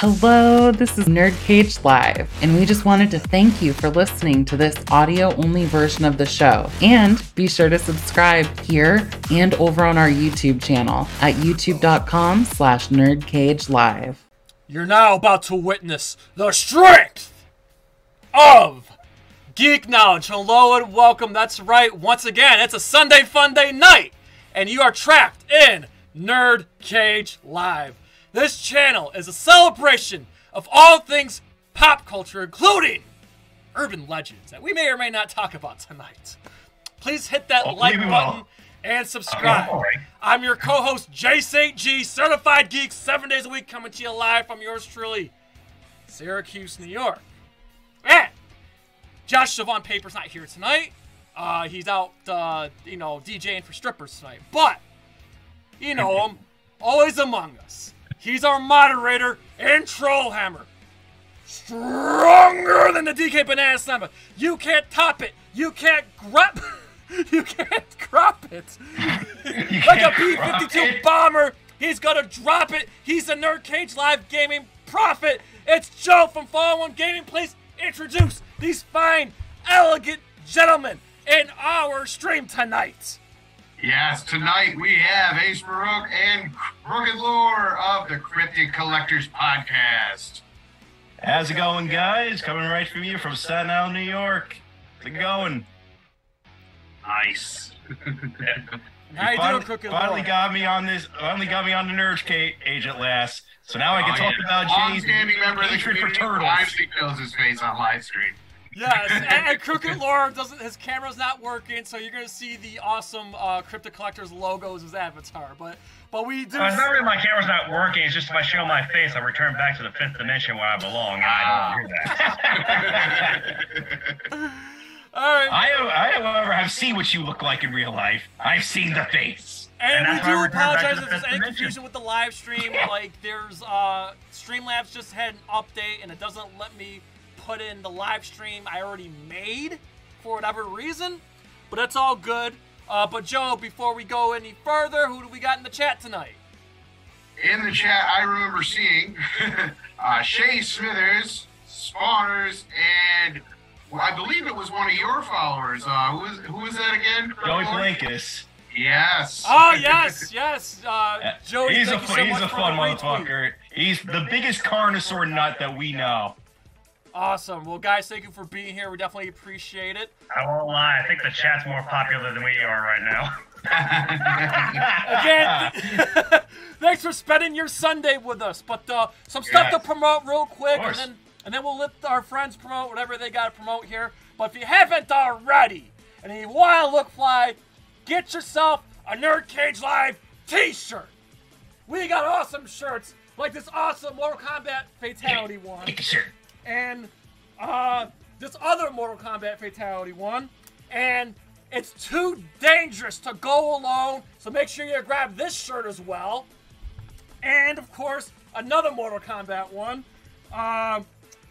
Hello, this is Nerd Cage Live, and we just wanted to thank you for listening to this audio only version of the show. And be sure to subscribe here and over on our YouTube channel at youtube.com slash nerdcagelive. You're now about to witness the strength of geek knowledge. Hello and welcome. That's right. Once again, it's a Sunday fun day night, and you are trapped in Nerd Cage Live. This channel is a celebration of all things pop culture, including urban legends that we may or may not talk about tonight. Please hit that Oh, like button and subscribe. right. I'm your co-host Jay St. G, certified geek, seven days a week, coming to you live from yours truly, Syracuse, New York. And Josh Siobhan Paper's not here tonight. Uh, he's out, uh, you know, DJing for strippers tonight. But you know him, always among us. He's our moderator and Trollhammer. Stronger than the DK Banana Slammer. You can't top it. You can't grab. you can't drop it. like a can't drop B-52 bomber. He's gonna drop it. He's a Nerd Cage Live gaming prophet. It's Joe from Fallen One Gaming. Please introduce these fine, elegant gentlemen in our stream tonight. Yes, tonight we have Ace Marrok and Crooked Lore of the Cryptic Collectors Podcast. How's it going, guys? Coming right from you from Staten Island, New York. How's it going? Nice. How you finally, doing, Crooked finally Lord? got me on this. Finally got me on the Nerd Cage age at last. So now I can Oh, talk yeah. about Jay's Long-standing member of the hatred for community turtles. finally shows his face on live stream. Yes, and, and Crooked Lore doesn't. His camera's not working, so you're gonna see the awesome uh, Cryptic Collectors logo as his avatar. But but we do. Uh, it's not really my camera's not working. It's just if I show my face, I return back to the fifth dimension where I belong. And I don't do that. All right, I, I, however, have seen what you look like in real life. I've seen the face. and, and we do I returned back to apologize the if there's any confusion with the live stream. Like there's uh, Streamlabs just had an update, and it doesn't let me put in the live stream I already made for whatever reason. But that's all good. Uh, but Joe, before we go any further, who do we got in the chat tonight? In the chat, I remember seeing uh, Shay Smithers, Spawners, and well, I believe it was one of your followers. Uh, who, was, who was that again? Joey Lord? Blankus. Yes. Oh yes, yes. Uh, Joey, he's a, you so he's much a for fun the retweet. motherfucker. He's the biggest carnosaur nut that we know. Awesome. Well, guys, thank you for being here. We definitely appreciate it. I won't lie. I think the chat's more popular than we are right now. Again, thanks for spending your Sunday with us. But uh, some stuff to promote real quick, and then and then we'll let our friends promote whatever they got to promote here. But if you haven't already, and you want to look fly, get yourself a Nerd Cage Live T-shirt. We got awesome shirts like this awesome Mortal Kombat Fatality one. Take a shirt. And uh, this other Mortal Kombat Fatality one, and it's too dangerous to go alone. So make sure you grab this shirt as well, and of course another Mortal Kombat one. Um,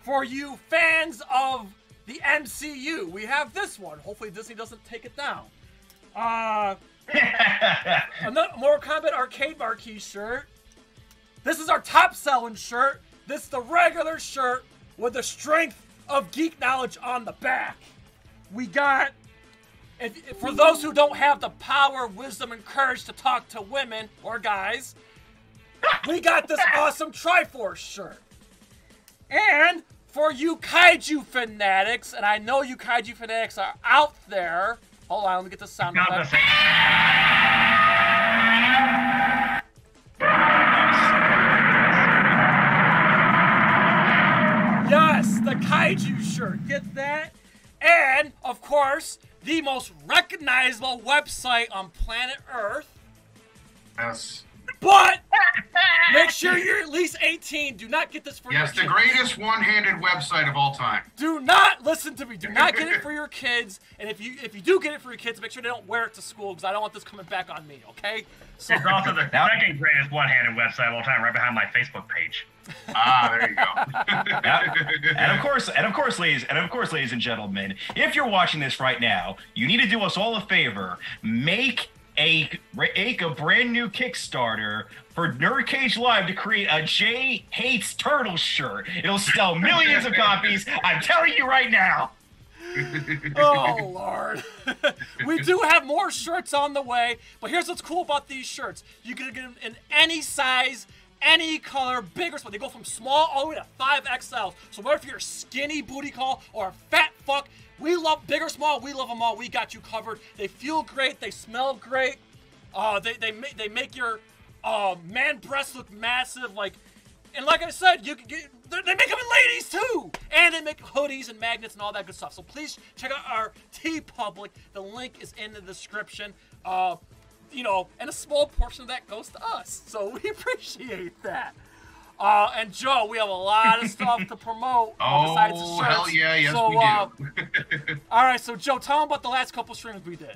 for you fans of the MCU, we have this one. Hopefully Disney doesn't take it down. Uh, another Mortal Kombat Arcade Marquee shirt. This is our top selling shirt. This is the regular shirt with the strength of geek knowledge on the back. We got, if, if- for those who don't have the power, wisdom, and courage to talk to women or guys, we got this awesome Triforce shirt. And for you kaiju fanatics, and I know you kaiju fanatics are out there. Hold on, let me get the sound effect. Kaiju shirt. Get that? And, of course, the most recognizable website on planet Earth. yes. But make sure you're at least 18. Do not get this for Yes, your the greatest one-handed website of all time. Do not listen to me. Do not get it for your kids. And if you if you do get it for your kids, make sure they don't wear it to school because I don't want this coming back on me. Okay? So It's also the second greatest one-handed website of all time, right behind my Facebook page. Ah, there you go. And of course, and of course, ladies, and of course, ladies and gentlemen, if you're watching this right now, you need to do us all a favor. Make a make a brand new Kickstarter for Nerd Cage Live to create a Jay Hates Turtle shirt. It'll sell millions of copies. I'm telling you right now. oh lord we do have more shirts on the way but here's what's cool about these shirts you can get them in any size any color big or small. They go from small all the way to 5xl so whether if you're a skinny booty call or a fat fuck we love big or small we love them all. We got you covered. They feel great. They smell great. Uh, they, they, ma- they make your uh, man breasts look massive. Like and like I said, you can get, they they make them in ladies too, and they make hoodies and magnets and all that good stuff. So please check out our TeePublic. The link is in the description. Uh, you know, and a small portion of that goes to us, so we appreciate that. Uh, and Joe, we have a lot of stuff to promote uh, besides the Oh, shirts. hell yeah, yes so, we uh, do. all right, so Joe, tell them about the last couple streams we did.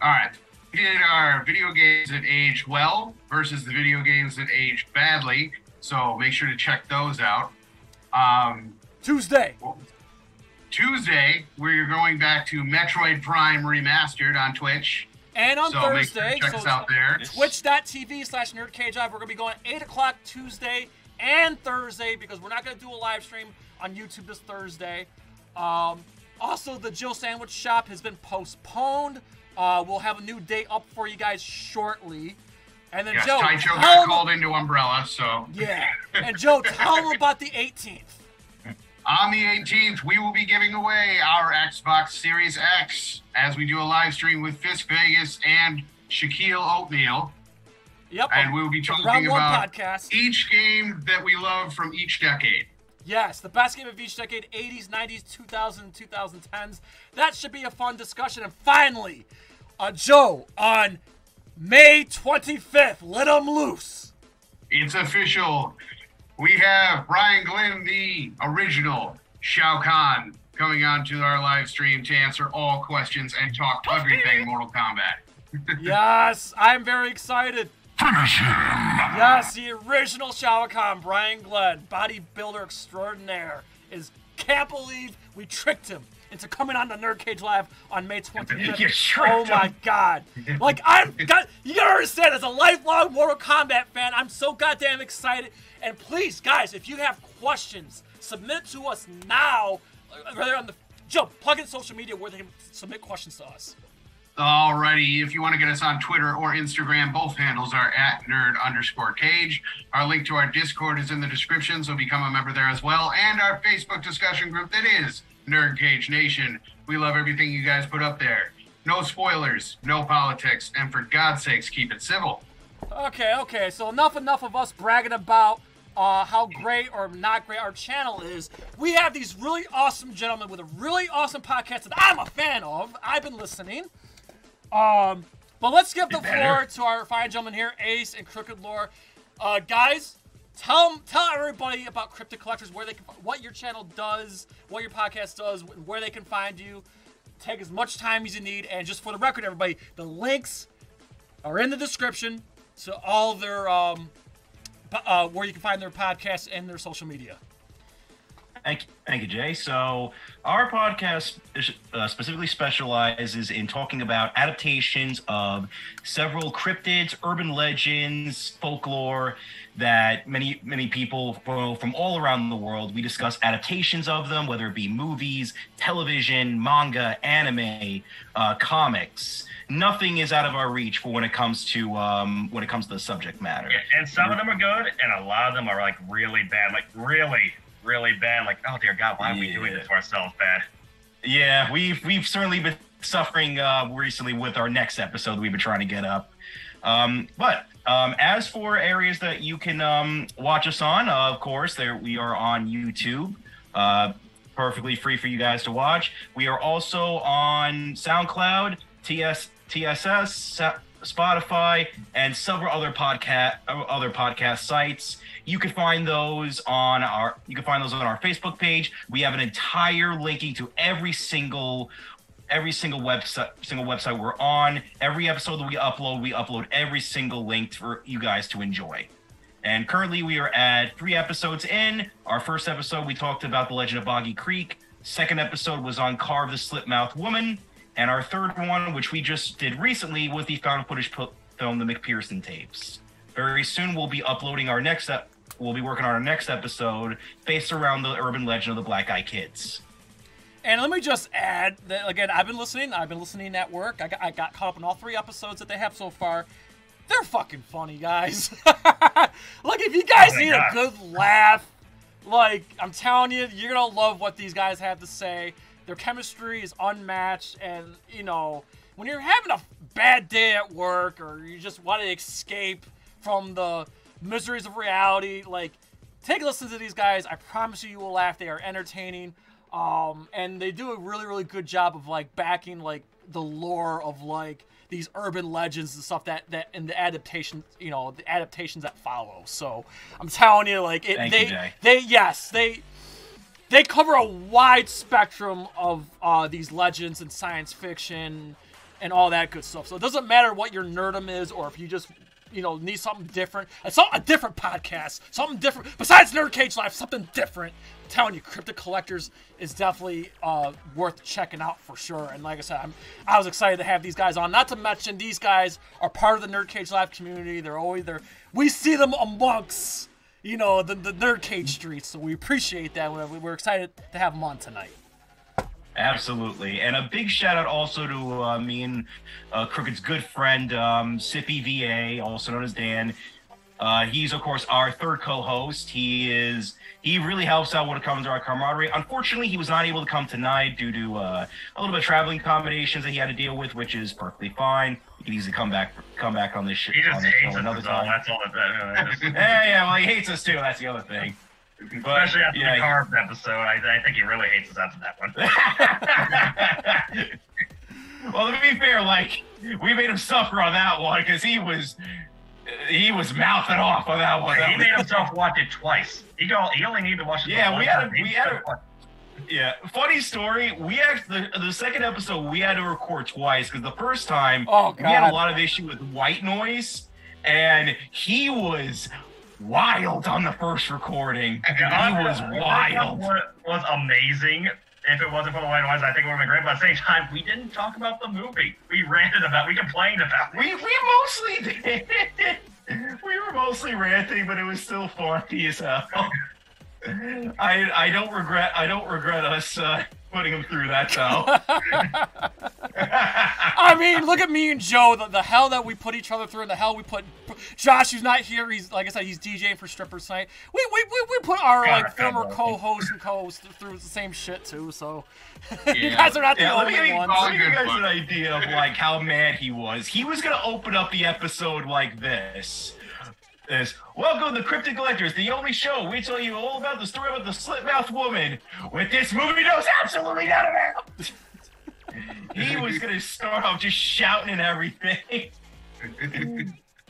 All right. We did our video games that age well versus the video games that age badly. So make sure to check those out. Um, Tuesday. Tuesday, we're going back to Metroid Prime Remastered on Twitch. And on so sure Thursday, check so us out there. twitch.tv slash nerdcage live. We're going to be going 8 o'clock Tuesday and Thursday because we're not going to do a live stream on YouTube this Thursday. Um, also, the Jill Sandwich Shop has been postponed. Uh, we'll have a new date up for you guys shortly. And then Yes, Joe, tell got called into Umbrella, so yeah. And Joe, tell them about the 18th. On the 18th, we will be giving away our Xbox Series X as we do a live stream with Fisk Vegas and Shaquille Oatmeal. Yep. And we will be talking about podcast. each game that we love from each decade. Yes, the best game of each decade 80s, 90s, 2000s, 2010s. That should be a fun discussion. And finally, uh, Joe, on May 25th, let them loose. It's official. We have Brian Glenn, the original Shao Kahn, coming on to our live stream to answer all questions and talk everything Mortal Kombat. Yes, I'm very excited. Yes, the original Shao Kahn, Brian Glenn, bodybuilder extraordinaire, is can't believe we tricked him into coming on the Nerd Cage Live on May 25th. You tricked oh my him. god! Like I'm, God, you gotta understand, as a lifelong Mortal Kombat fan, I'm so goddamn excited. And please, guys, if you have questions, submit to us now. Rather on the Joe, plug in social media where they can submit questions to us. Alrighty, if you want to get us on Twitter or Instagram, both handles are at nerd underscore cage. Our link to our Discord is in the description, so become a member there as well. And our Facebook discussion group that is Nerd Cage Nation. We love everything you guys put up there. No spoilers, no politics, and for God's sakes, keep it civil. Okay, okay. So enough, enough of us bragging about uh, how great or not great our channel is. We have these really awesome gentlemen with a really awesome podcast that I'm a fan of. I've been listening. Um, but let's give the floor to our fine gentlemen here, Ace and Crooked Lore. Uh, guys, tell tell everybody about Cryptic Collectors, where they can, what your channel does, what your podcast does, wh- where they can find you. Take as much time as you need, and just for the record, everybody, the links are in the description to all their um, uh, where you can find their podcasts and their social media. Thank, you, thank you, Jay. So, our podcast uh, specifically specializes in talking about adaptations of several cryptids, urban legends, folklore that many many people from, all around the world. We discuss adaptations of them, whether it be movies, television, manga, anime, uh, comics. Nothing is out of our reach for when it comes to um, when it comes to the subject matter. And some of them are good, and a lot of them are like really bad, like really, really bad. Like, oh dear God, why are we doing this to ourselves, bad? Yeah, we've we've certainly been suffering uh, recently with our next episode we've been trying to get up. Um, but um, as for areas that you can um, watch us on, uh, of course, there we are on YouTube, uh, perfectly free for you guys to watch. We are also on SoundCloud, TS, TSS, Spotify, and several other podcast other podcast sites. You can find those on our you can find those on our Facebook page. We have an entire linking to every single every single website single website we're on. Every episode that we upload, we upload every single link for you guys to enjoy. And currently we are at three episodes in. Our first episode we talked about the legend of Boggy Creek. Second episode was on Carve the Slit-Mouth Woman. and our third one, which we just did recently, was the found footage film, The McPherson Tapes. Very soon, we'll be uploading our next. Ep- we'll be working on our next episode based around the urban legend of the Black Eye Kids. And let me just add that again, I've been listening. I've been listening at work. I got, I got caught up in all three episodes that they have so far. They're fucking funny, guys. like if you guys Oh need God. a good laugh, like I'm telling you, you're gonna love what these guys have to say. Their chemistry is unmatched, and you know when you're having a bad day at work or you just want to escape from the miseries of reality, like take a listen to these guys. I promise you, you will laugh. They are entertaining, um, and they do a really, really good job of like backing like the lore of like these urban legends and stuff that that and the adaptations you know, the adaptations that follow. So I'm telling you, like it, they you, they yes they they cover a wide spectrum of uh, these legends and science fiction and all that good stuff. So it doesn't matter what your nerdum is or if you just you know need something different. It's some, a different podcast, something different besides Nerd Cage Live, something different. I'm telling you, Cryptic Collectors is definitely uh, worth checking out for sure. And like I said, I'm, I was excited to have these guys on. Not to mention these guys are part of the Nerd Cage Live community. They're always there. We see them amongst you know, the, the nerd cage streets. So we appreciate that. We're excited to have them on tonight. Absolutely. And a big shout out also to uh, me and uh, Crooked's good friend, um, Sippy VA, also known as Dan. Uh, he's, of course, our third co host. He is. He really helps out when it comes to our camaraderie. Unfortunately, he was not able to come tonight due to uh, a little bit of traveling accommodations that he had to deal with, which is perfectly fine. He can easily come back, come back on this shit He on just hates show us. another all. time. That's all that that. Yeah, yeah. Well, he hates us too. That's the other thing. But, Especially after yeah, the carved episode, I, I think he really hates us after that one. well, to be fair, like we made him suffer on that one because he was he was mouthing off on that one. That he was- made himself watch it twice. He go. He only needed to watch it. Yeah, we had a- time. He we had a- yeah, funny story. We actually the, the second episode we had to record twice because the first time Oh, we had a lot of issue with white noise, and he was wild on the first recording. it. He was wild. Was amazing. If it wasn't for the white noise, I think it would have been great. But at the same time, we didn't talk about the movie. We ranted about. We complained about. We we mostly did. we were mostly ranting, but it was still funny as hell. I I don't regret I don't regret us uh, putting him through that though. I mean, look at me and Joe. The, the hell that we put each other through, and the hell we put Josh, who's not here. He's like I said, he's DJing for strippers tonight. We we, we, we put our God, like former co-host and co-host through the same shit too. So you guys are not the yeah, let me only give you, ones. let me give you guys an idea of like how mad he was. He was gonna open up the episode like this. This welcome to Cryptic Collectors, the only show we tell you all about the story about the slit mouthed woman with this movie knows absolutely none about. he was gonna start off just shouting and everything.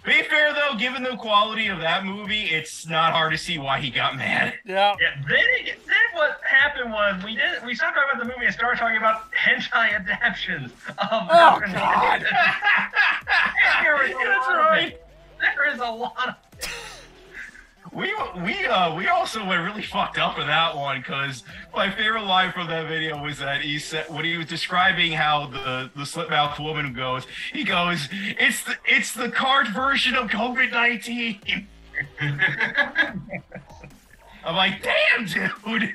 Be fair though, given the quality of that movie, it's not hard to see why he got mad. Yeah. Yeah, then, then what happened was we did we stopped talking about the movie and started talking about hentai adaptions. Um, Oh, God. There is a That's lot of right. There is a lot of We we uh we also went really fucked up in that one because my favorite line from that video was that he said when he was describing how the the slit mouth woman goes, he goes, "It's the it's the card version of COVID 19 I'm like, damn, dude.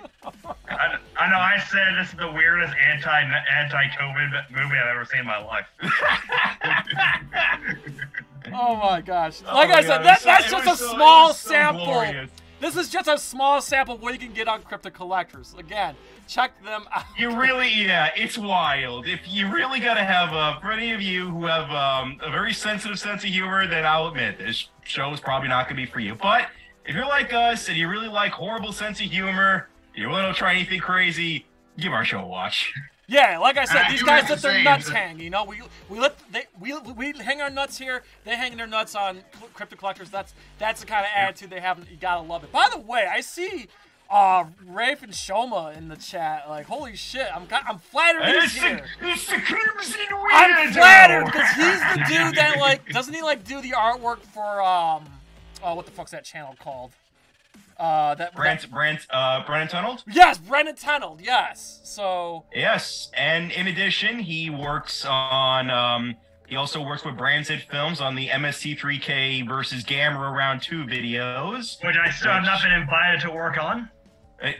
I, I know I said this is the weirdest anti anti COVID movie I've ever seen in my life. Oh my gosh. Oh Like my I said, that, so- that's just a so- small sample. glorious. This is just a small sample of what you can get on Cryptic Collectors. Again, check them out. You really, yeah, it's wild. If you really got to have, uh, for any of you who have um, a very sensitive sense of humor, then I'll admit this show is probably not going to be for you. But if you're like us and you really like horrible sense of humor, you want to try anything crazy, give our show a watch. Yeah, like I said, I these guys let to their nuts hang. You know, we we let they we we hang our nuts here. They hang their nuts on Cryptic Collectors. That's that's the kind of attitude they have. You gotta love it. By the way, I see uh Rafe and Shoma in the chat. Like, holy shit, I'm I'm flattered he's It's the, here. it's the Crimson Weirdo. I'm flattered because he's the dude that like doesn't he like do the artwork for um oh what the fuck's that channel called? Uh, that Brent, Brent, uh, Brandon Tenold? Yes, Brandon Tenold. Yes. So Yes, and in addition, he works on. Um, he also works with Branson Films on the MST3K versus Gamera Round Two videos. Which I still have not been invited to work on. Uh,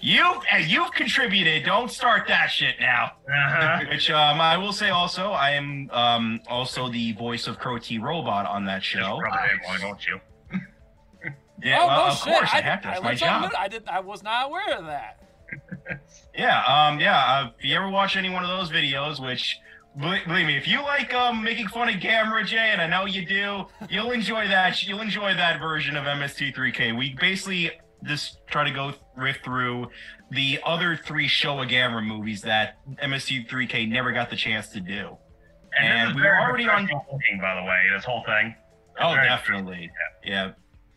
You, you've contributed. Don't start that shit now. Uh-huh. Which um, I will say also, I am um, also the voice of Crow T Robot on that show. Probably why don't you? Yeah, oh well, no of shit! course I, I, have to. I, That's my job. know- I did. I was not aware of that. Yeah, um, yeah. Uh, if you ever watch any one of those videos, which believe, believe me, if you like um making fun of Gamera J, and I know you do, you'll enjoy that. You'll enjoy that version of MST3K. We basically just try to go riff through the other three Showa Gamera movies that MST3K never got the chance to do. And, And we very were already on- professional looking, by the way, this whole thing. Oh, Very- definitely. Yeah.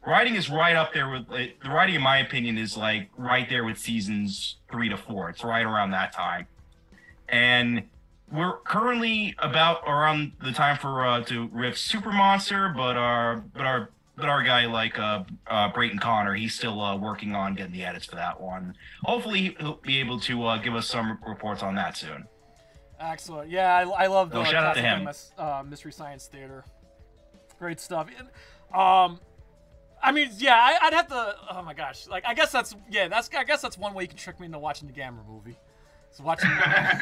Writing is right up there with like, the writing, in my opinion, is like right there with seasons three to four. It's right around that time, and we're currently about around the time for uh, to riff Super Monster, but our but our but our guy like uh, uh, Brayton Connor, he's still uh, working on getting the edits for that one. Hopefully, he'll be able to uh, give us some reports on that soon. Excellent. Yeah, I, I love the Oh, shout out to him. MS, uh, Mystery Science Theater. Great stuff. And, Um, I mean, yeah, I, I'd have to. Oh my gosh, like I guess that's yeah, that's I guess that's one way you can trick me into watching the Gamera movie. So watching. I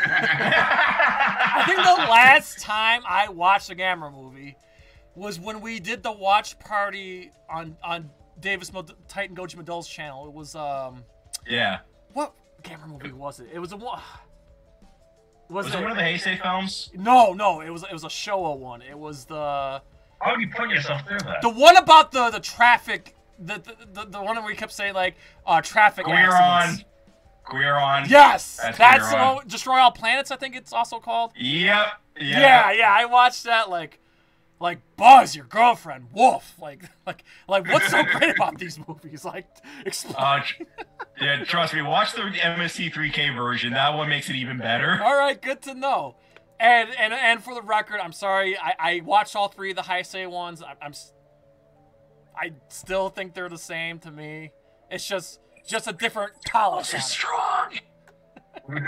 think the last time I watched a Gamera movie was when we did the watch party on on Davis Mod- Titan Goji Madol's channel. It was um, yeah. what Gamma movie was it? It was a one. Was, Was it one of the Heisei films? No, no, it was it was a Showa one. It was the How would you put yourself through that? the one about the the traffic the the, the, the one where we kept saying like uh traffic We're on. We're on. Yes, That's that's, Destroy All Planets. I think it's also called. Yep. Yeah. yeah, I watched that like like Buzz, your girlfriend, Wolf. Like like like what's so great about these movies? Like explain. Uh, yeah, trust me. Watch the MST3K version. That one makes it even better. All right, good to know. And and and for the record, I'm sorry. I, I watched all three of the Heisei ones. I, I'm s- I still think they're the same to me. It's just just a different polish. it. strong.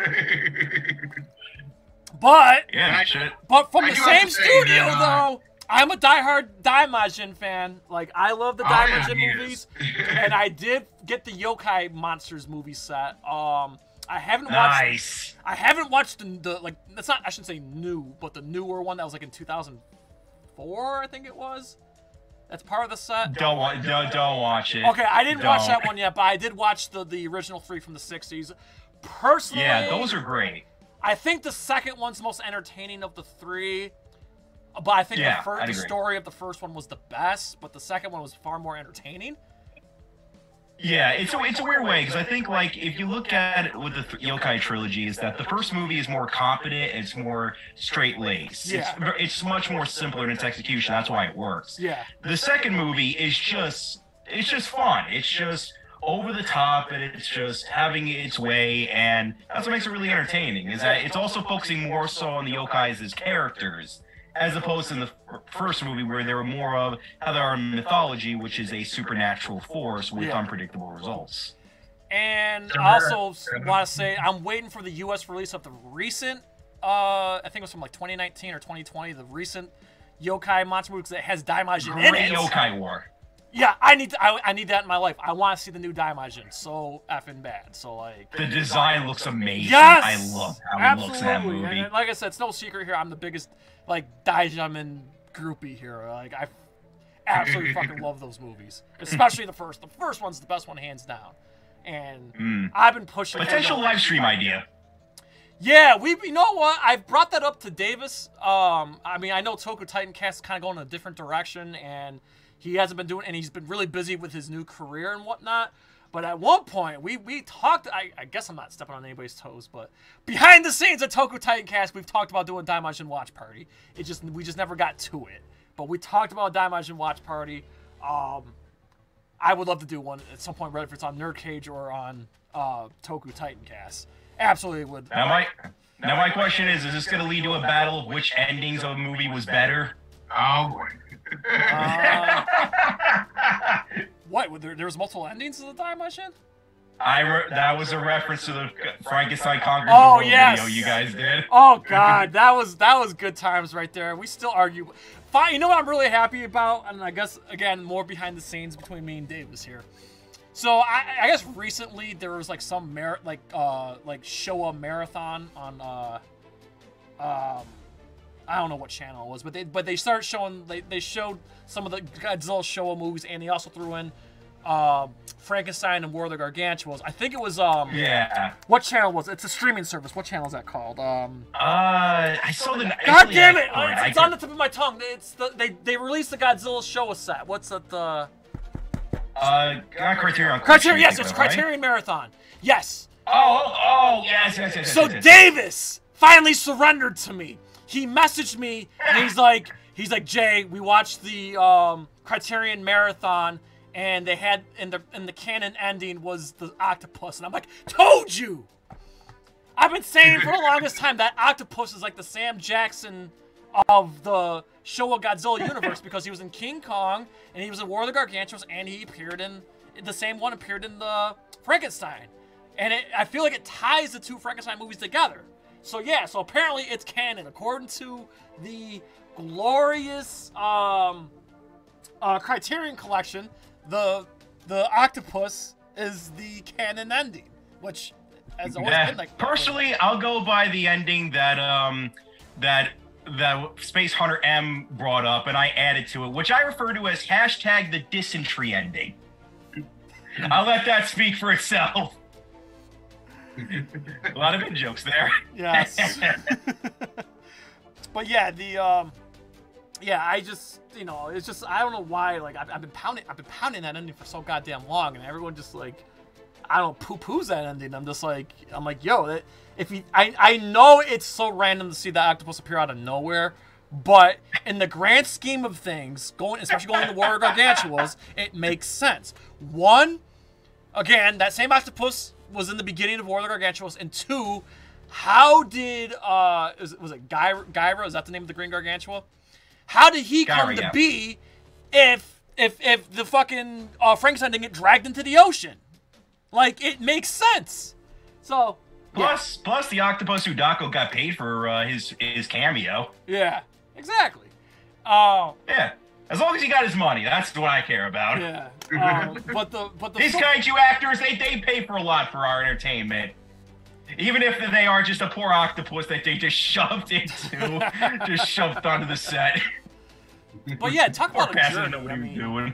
But Yeah, shit. but from I the same studio that, uh, though. I'm a diehard Daimajin fan. Like I love the Oh, yeah, Daimajin movies, and I did get the Yokai Monsters movie set. Um, I haven't watched. Nice. I haven't watched the, the like. That's not. I shouldn't say new, but the newer one that was like in 2004, I think it was. That's part of the set. Don't wa- don't, don't watch it. Okay, I didn't watch Don't. that one yet, but I did watch the the original three from the 60s. Personally, Yeah, those are great. I think the second one's the most entertaining of the three. But I think Yeah, the, fir- I'd the story of the first one was the best, but the second one was far more entertaining. Yeah, it's a it's a weird way because I think like if you look at it with the th- yokai trilogy, is that the first movie is more competent, it's more straight laced. Yeah. It's, it's much more simpler in its execution. That's why it works. Yeah. The second movie is just it's just fun. It's just over the top and it's just having its way and that's what makes it really entertaining is that it's also focusing more so on the yokais as characters as opposed to in the first movie where they were more of how they are in mythology which is a supernatural force with Yeah. unpredictable results And I also want to say I'm waiting for the U.S. release of the recent, uh, I think it was from like 2019 or 2020, the recent Yokai Monster movie it has Daimajin in great it. yokai war Yeah, I need to, I, I need that in my life. I want to see the new Daimajin so effing bad. So like, the design looks amazing yes, i love how absolutely. it looks in that movie And, and like I said, it's no secret here. I'm the biggest like Daimajin groupie here. Like I absolutely fucking love those movies, especially the first. The first one's the best one, hands down. And Mm. I've been pushing potential live stream idea Yeah, we. You know what? I've brought that up to Davis. Um, I mean, I know Toku Titan Cast is kind of going in a different direction, and he hasn't been doing, and he's been really busy with his new career and whatnot. But at one point, we we talked. I, I guess I'm not stepping on anybody's toes, but behind the scenes at Toku Titan Cast, we've talked about doing Daimajin Watch Party. It just we just never got to it. But we talked about Daimajin Watch Party. Um, I would love to do one at some point, whether it's on Nerd Cage or on uh, Toku Titan Cast. Absolutely would. Now my now my question is: Is this going to lead to a battle of which endings of a movie was better? Oh boy. Uh, What? There, there was multiple endings to the time machine? I re- that was a reference to the Frankenstein conquers Oh, the world yes. video you guys did. Oh God, that was that was good times right there. We still argue. Fine, you know what I'm really happy about, and I guess again more behind the scenes between me and Davis here. So I, I guess recently there was like some mar- like uh like Showa marathon on uh um I don't know what channel it was, but they but they started showing they, they showed some of the Godzilla Showa movies, and they also threw in um Frankenstein and War of the Gargantuas. I think it was um Yeah. what channel was it? It's a streaming service. What channel is that called? Um Uh, I saw the. God damn it! it's I it's on the tip of my tongue. It's the they they released the Godzilla Showa set. What's it? The Uh, not Criterion. Criterion. Yes, it's though, right? Criterion Marathon. Yes. Oh, oh, oh, yes, yes, yes. So yes, yes. Davis finally surrendered to me. He messaged me and he's like, he's like, Jay, we watched the um, Criterion Marathon and they had in the in the canon ending was the octopus and I'm like, told you. I've been saying for the longest time that octopus is like the Sam Jackson of the Showa Godzilla universe because he was in King Kong and he was in War of the Gargantuas and he appeared in the same one appeared in the Frankenstein. And it, I feel like it ties the two Frankenstein movies together. So yeah, so apparently it's canon according to the glorious um, uh, Criterion collection. The the octopus is the canon ending, which has always Yeah, been like personally, I'll go by the ending that um that that Space Hunter M brought up, and I added to it, which I refer to as hashtag the dysentery ending. I'll let that speak for itself. A lot of in jokes there. Yes. but yeah, the um, yeah, I just you know, it's just I don't know why. Like I've, I've been pounding, I've been pounding that ending for so goddamn long, and everyone just like, I don't poo poos that ending. I'm just like, I'm like, yo, that, if you, I I know it's so random to see that octopus appear out of nowhere. But in the grand scheme of things, going especially going to War of Gargantuas, it makes sense. One, again, that same octopus was in the beginning of War of the Gargantuas, and two, how did uh is, was it Gaira, Gaira? Is that the name of the Green Gargantua? How did he come to yeah. be if if if the fucking uh, Frankenstein didn't get dragged into the ocean? Like it makes sense. So Plus, plus the octopus Udako got paid for uh, his his cameo. yeah, exactly. Uh, Yeah, as long as he got his money, that's what I care about. yeah. Um, but the but the These kaiju actors, they they pay for a lot for our entertainment. Even if they are just a poor octopus that they just shoved into, just shoved onto the set. but yeah, talk about a doesn't know what I he mean, doing.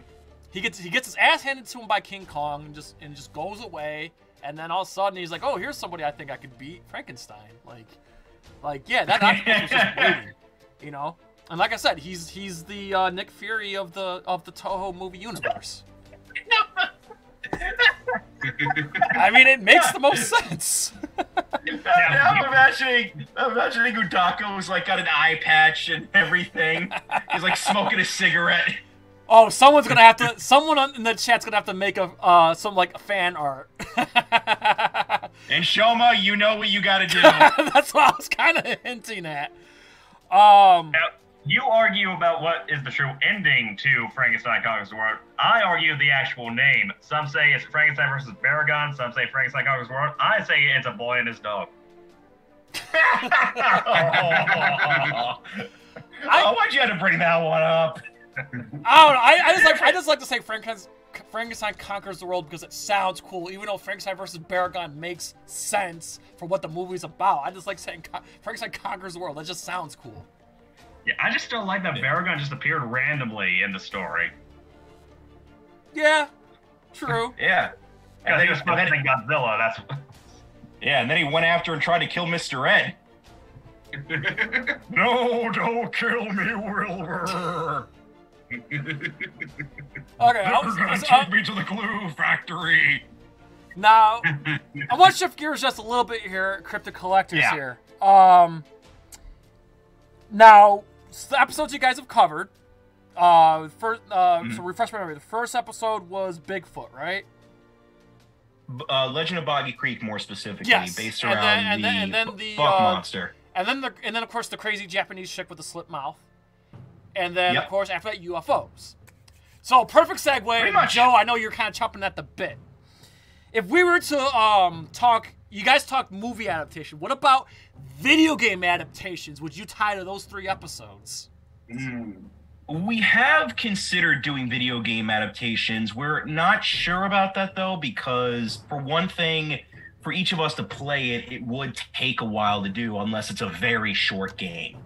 he gets he gets his ass handed to him by King Kong and just and just goes away and then all of a sudden he's like, oh, here's somebody I think I could beat, Frankenstein. Like, like yeah, that octopus was just waiting, you know. And like I said, he's he's the uh, Nick Fury of the of the Toho movie universe. I mean, it makes the most sense. Now I'm imagining, I'm imagining Udako was like got an eye patch and everything. He's like smoking a cigarette. oh, someone's gonna have to. Someone in the chat's gonna have to make a uh, some like fan art. And Shoma, you know what you got to do. That's what I was kind of hinting at. Um. Now, you argue about what is the true ending to Frankenstein Conquers the World. I argue the actual name. Some say it's Frankenstein versus Baragon. Some say Frankenstein Conquers the World. I say it's a boy and his dog. oh, why'd you have to bring that one up? I don't know. I, I just like I just like to say Frankenstein, Frankenstein conquers the world because it sounds cool. Even though Frankenstein versus Baragon makes sense for what the movie's about, I just like saying Frankenstein conquers the world. That just sounds cool. Yeah, I just don't like that Baragon just appeared randomly in the story. Yeah, true. Yeah. I And think then, it's and then- fucking Godzilla. That's yeah, and then he went after and tried to kill Mr. Ed. no, don't kill me, Wilbur. Okay, I was, gonna so, uh, take me to the glue factory. now I want to shift gears just a little bit here, Cryptic Collectors Yeah. here. Um, now s- the episodes you guys have covered. Uh, first, uh, Mm-hmm. so refresh my memory. The first episode was Bigfoot, right? Uh, Legend of Boggy Creek, more specifically, Yes, based and around then- and the, then- and then the, Buck uh, monster. And then the and then of course the crazy Japanese chick with the slit mouth. And then Yep. of course after that UFOs. So perfect segue, Pretty much. Joe. I know you're kind of chopping at the bit. If we were to um talk, you guys talked movie adaptation. What about video game adaptations? Would you tie to those three episodes? Mm. We have considered doing video game adaptations. We're not sure about that though, because for one thing, for each of us to play it, it would take a while to do unless it's a very short game.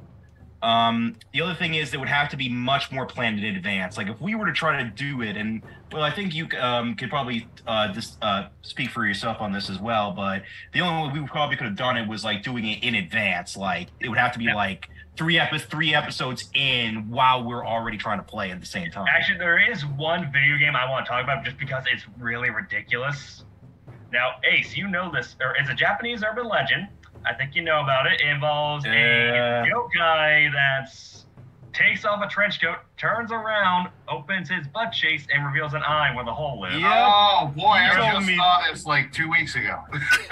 Um, the other thing is it would have to be much more planned in advance. Like if we were to try to do it, and well, I think you um, could probably uh, just uh, speak for yourself on this as well. But the only way we probably could have done it was like doing it in advance. Like it would have to be Yeah. like three epi- three episodes in while we're already trying to play at the same time. Actually, there is one video game I want to talk about just because it's really ridiculous. Now, Ace, you know this, or it's a Japanese urban legend. I think you know about it. It involves Yeah. a yokai that takes off a trench coat, turns around, opens his butt cheeks, and reveals an eye where the hole is. Yeah. Oh boy, You I told just me- saw this like two weeks ago.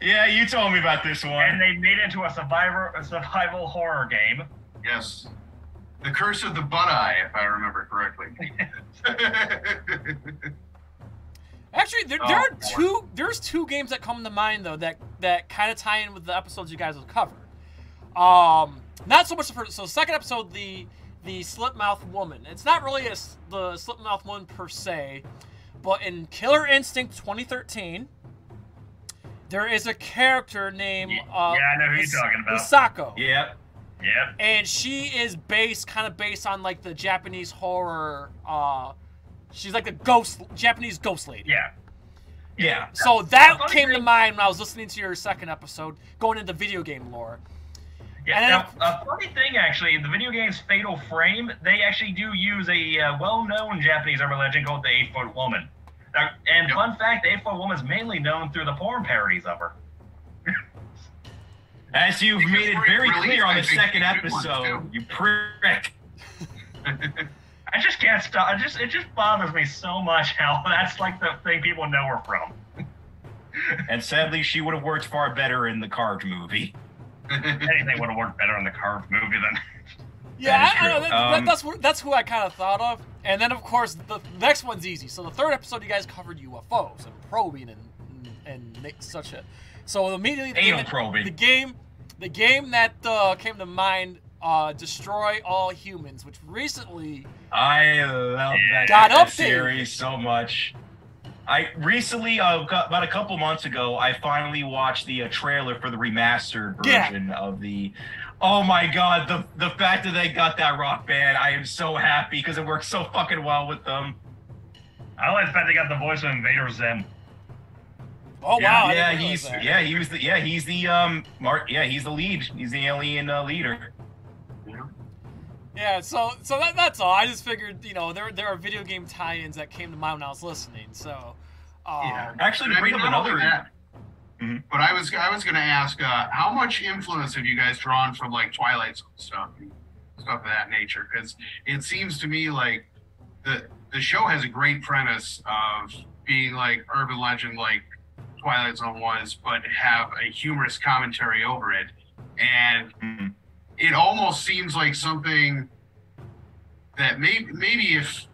yeah, you told me about this one. and they made it into a survivor, a survival horror game. yes. The Curse of the Butt Eye, if I remember correctly. Actually, there, Oh, there are boy. two. There's two games that come to mind though that that kind of tie in with the episodes you guys will cover. Um, not so much the first. So second episode, the the Slit-Mouth Woman. It's not really a, the Slit-Mouth Woman per se, but in Killer Instinct 2013, there is a character named Ye- uh, yeah, I know who you're talking about. Hisako. Yep. Yep. and she is based kind of based on like the Japanese horror. Uh, she's like a ghost, Japanese ghost lady. Yeah. Yeah. So that funny came to mind when I was listening to your second episode, going into video game lore. Yeah, And now, a funny thing, actually, in the video game's Fatal Frame, they actually do use a uh, well-known Japanese urban legend called the Eight-Foot Woman. Now, and Yep. fun fact, the Eight-Foot Woman is mainly known through the porn parodies of her. As you've Because made it very clear on the second episode, you prick. I just can't stop. I just it just bothers me so much how that's like the thing people know her from. And sadly, she would have worked far better in the carved movie. Anything would have worked better in the carved movie than. Yeah, That is I, I know, true. that, that- Um, that's that's who I kind of thought of. And then of course the next one's easy. So the third episode, you guys covered UFOs and probing and and, and such a. So immediately the game- probing. The game, the game that uh, came to mind, uh, destroy all humans, which recently I love that, Got that updated. series so much. I recently, uh, cou- about a couple months ago, I finally watched the uh, trailer for the remastered Yeah. version of the. Oh my god, the the fact that they got that rock band, I am so happy because it works so fucking well with them. I like the fact they got the voice of Invader Zim. Oh yeah, wow! Yeah, he's that. yeah, he was the yeah, he's the um, Mark, yeah, he's the lead, he's the alien uh, leader. Yeah, so so that, that's all. I just figured, you know, there there are video game tie-ins that came to mind when I was listening. So, um, Yeah. Actually, to bring mean, up another. that, Mhm. But I was I was gonna ask, uh, how much influence have you guys drawn from like Twilight Zone stuff, stuff of that nature? Because it seems to me like the the show has a great premise of being like urban legend, like Twilight Zone was, but have a humorous commentary over it, and Mhm. It almost seems like something that maybe maybe if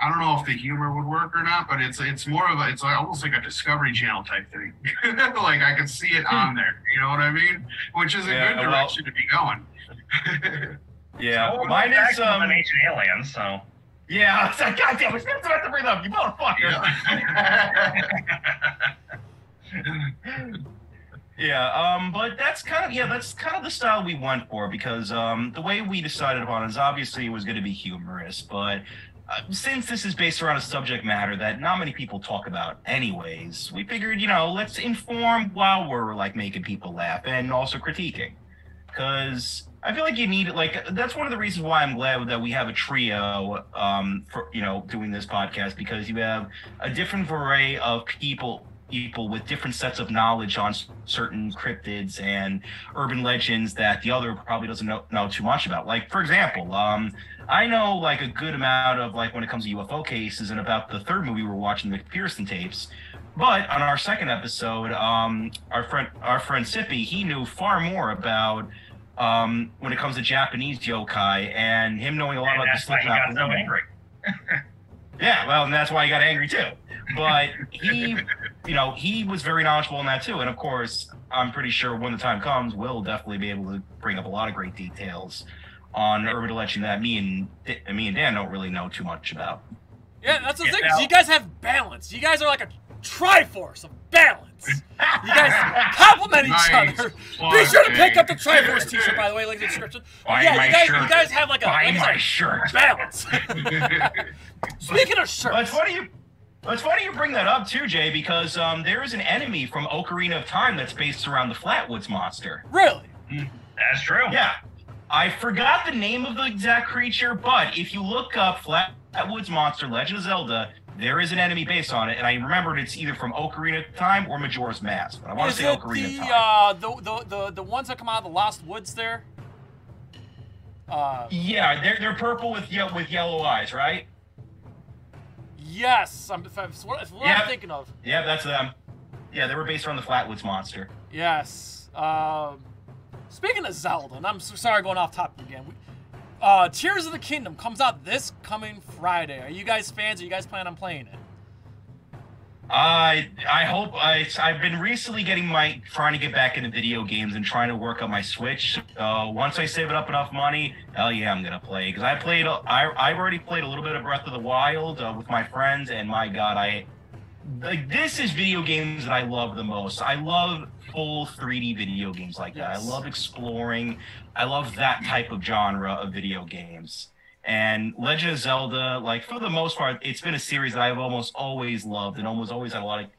I don't know if the humor would work or not, but it's it's more of a it's like almost like a Discovery Channel type thing. like I can see it on there, you know what I mean? Which is a Yeah, good well- direction to be going. Yeah, So, mine back is to um. an ancient alien, so. Yeah, I was like, God damn it, that's what I have to bring up, you motherfucker. yeah. Yeah, um, but that's kind of yeah, that's kind of the style we went for because um, the way we decided upon it is obviously it was going to be humorous, but uh, since this is based around a subject matter that not many people talk about, anyways, we figured you know let's inform while we're like making people laugh and also critiquing, because I feel like you need like that's one of the reasons why I'm glad that we have a trio um, for you know doing this podcast because you have a different array of people people with different sets of knowledge on certain cryptids and urban legends that the other probably doesn't know, know too much about. Like, for example, um, I know like a good amount of like when it comes to UFO cases and about the third movie we were watching, the McPherson tapes. But on our second episode, um, our friend our friend Sippy, he knew far more about um, when it comes to Japanese yokai, and him knowing a lot And about that's the why he got so angry. Yeah, well, and that's why he got angry too. But he, you know, he was very knowledgeable in that too. And of course, I'm pretty sure when the time comes, we'll definitely be able to bring up a lot of great details on urban legend that me and me and Dan don't really know too much about. Yeah, that's the Yeah, thing. now- You guys have balance. You guys are like a triforce of balance. You guys complement each Nice. other. Be sure to pick up the Triforce T-shirt, by the way, link in the description. Buy yeah, my you guys, shirt. you guys have like a, Buy like I my shirt. balance. Speaking of shirts, Well, it's funny you. Well, it's funny you bring that up too, Jay, because um, there is an enemy from Ocarina of Time that's based around the Flatwoods monster. really, That's true. Yeah, I forgot the name of the exact creature, but if you look up Flatwoods monster Legend of Zelda, there is an enemy based on it, and I remembered it's either from Ocarina of Time or Majora's Mask. But I want is to say it Ocarina the, of Time. uh, the, the the the ones that come out of the Lost Woods there? Uh, yeah, they're they're purple with ye- with yellow eyes, right? Yes, I'm, what, what Yeah. I'm thinking of. Yeah, that's them. Yeah, they were based around the Flatwoods monster. Yes. Um, speaking of Zelda, and I'm so sorry going off topic again. We, uh, Tears of the Kingdom comes out this coming Friday. Are you guys fans? Are you guys planning on playing it? I I hope I I've been recently getting my trying to get back into video games and trying to work on my Switch. Uh, once I save it up enough money, hell yeah, I'm gonna play because I played I I've already played a little bit of Breath of the Wild uh, with my friends and my God I like this is video games that I love the most. I love full 3D video games like that. I love exploring. I love that type of genre of video games. And Legend of Zelda, like for the most part, it's been a series that I've almost always loved and almost always had a lot of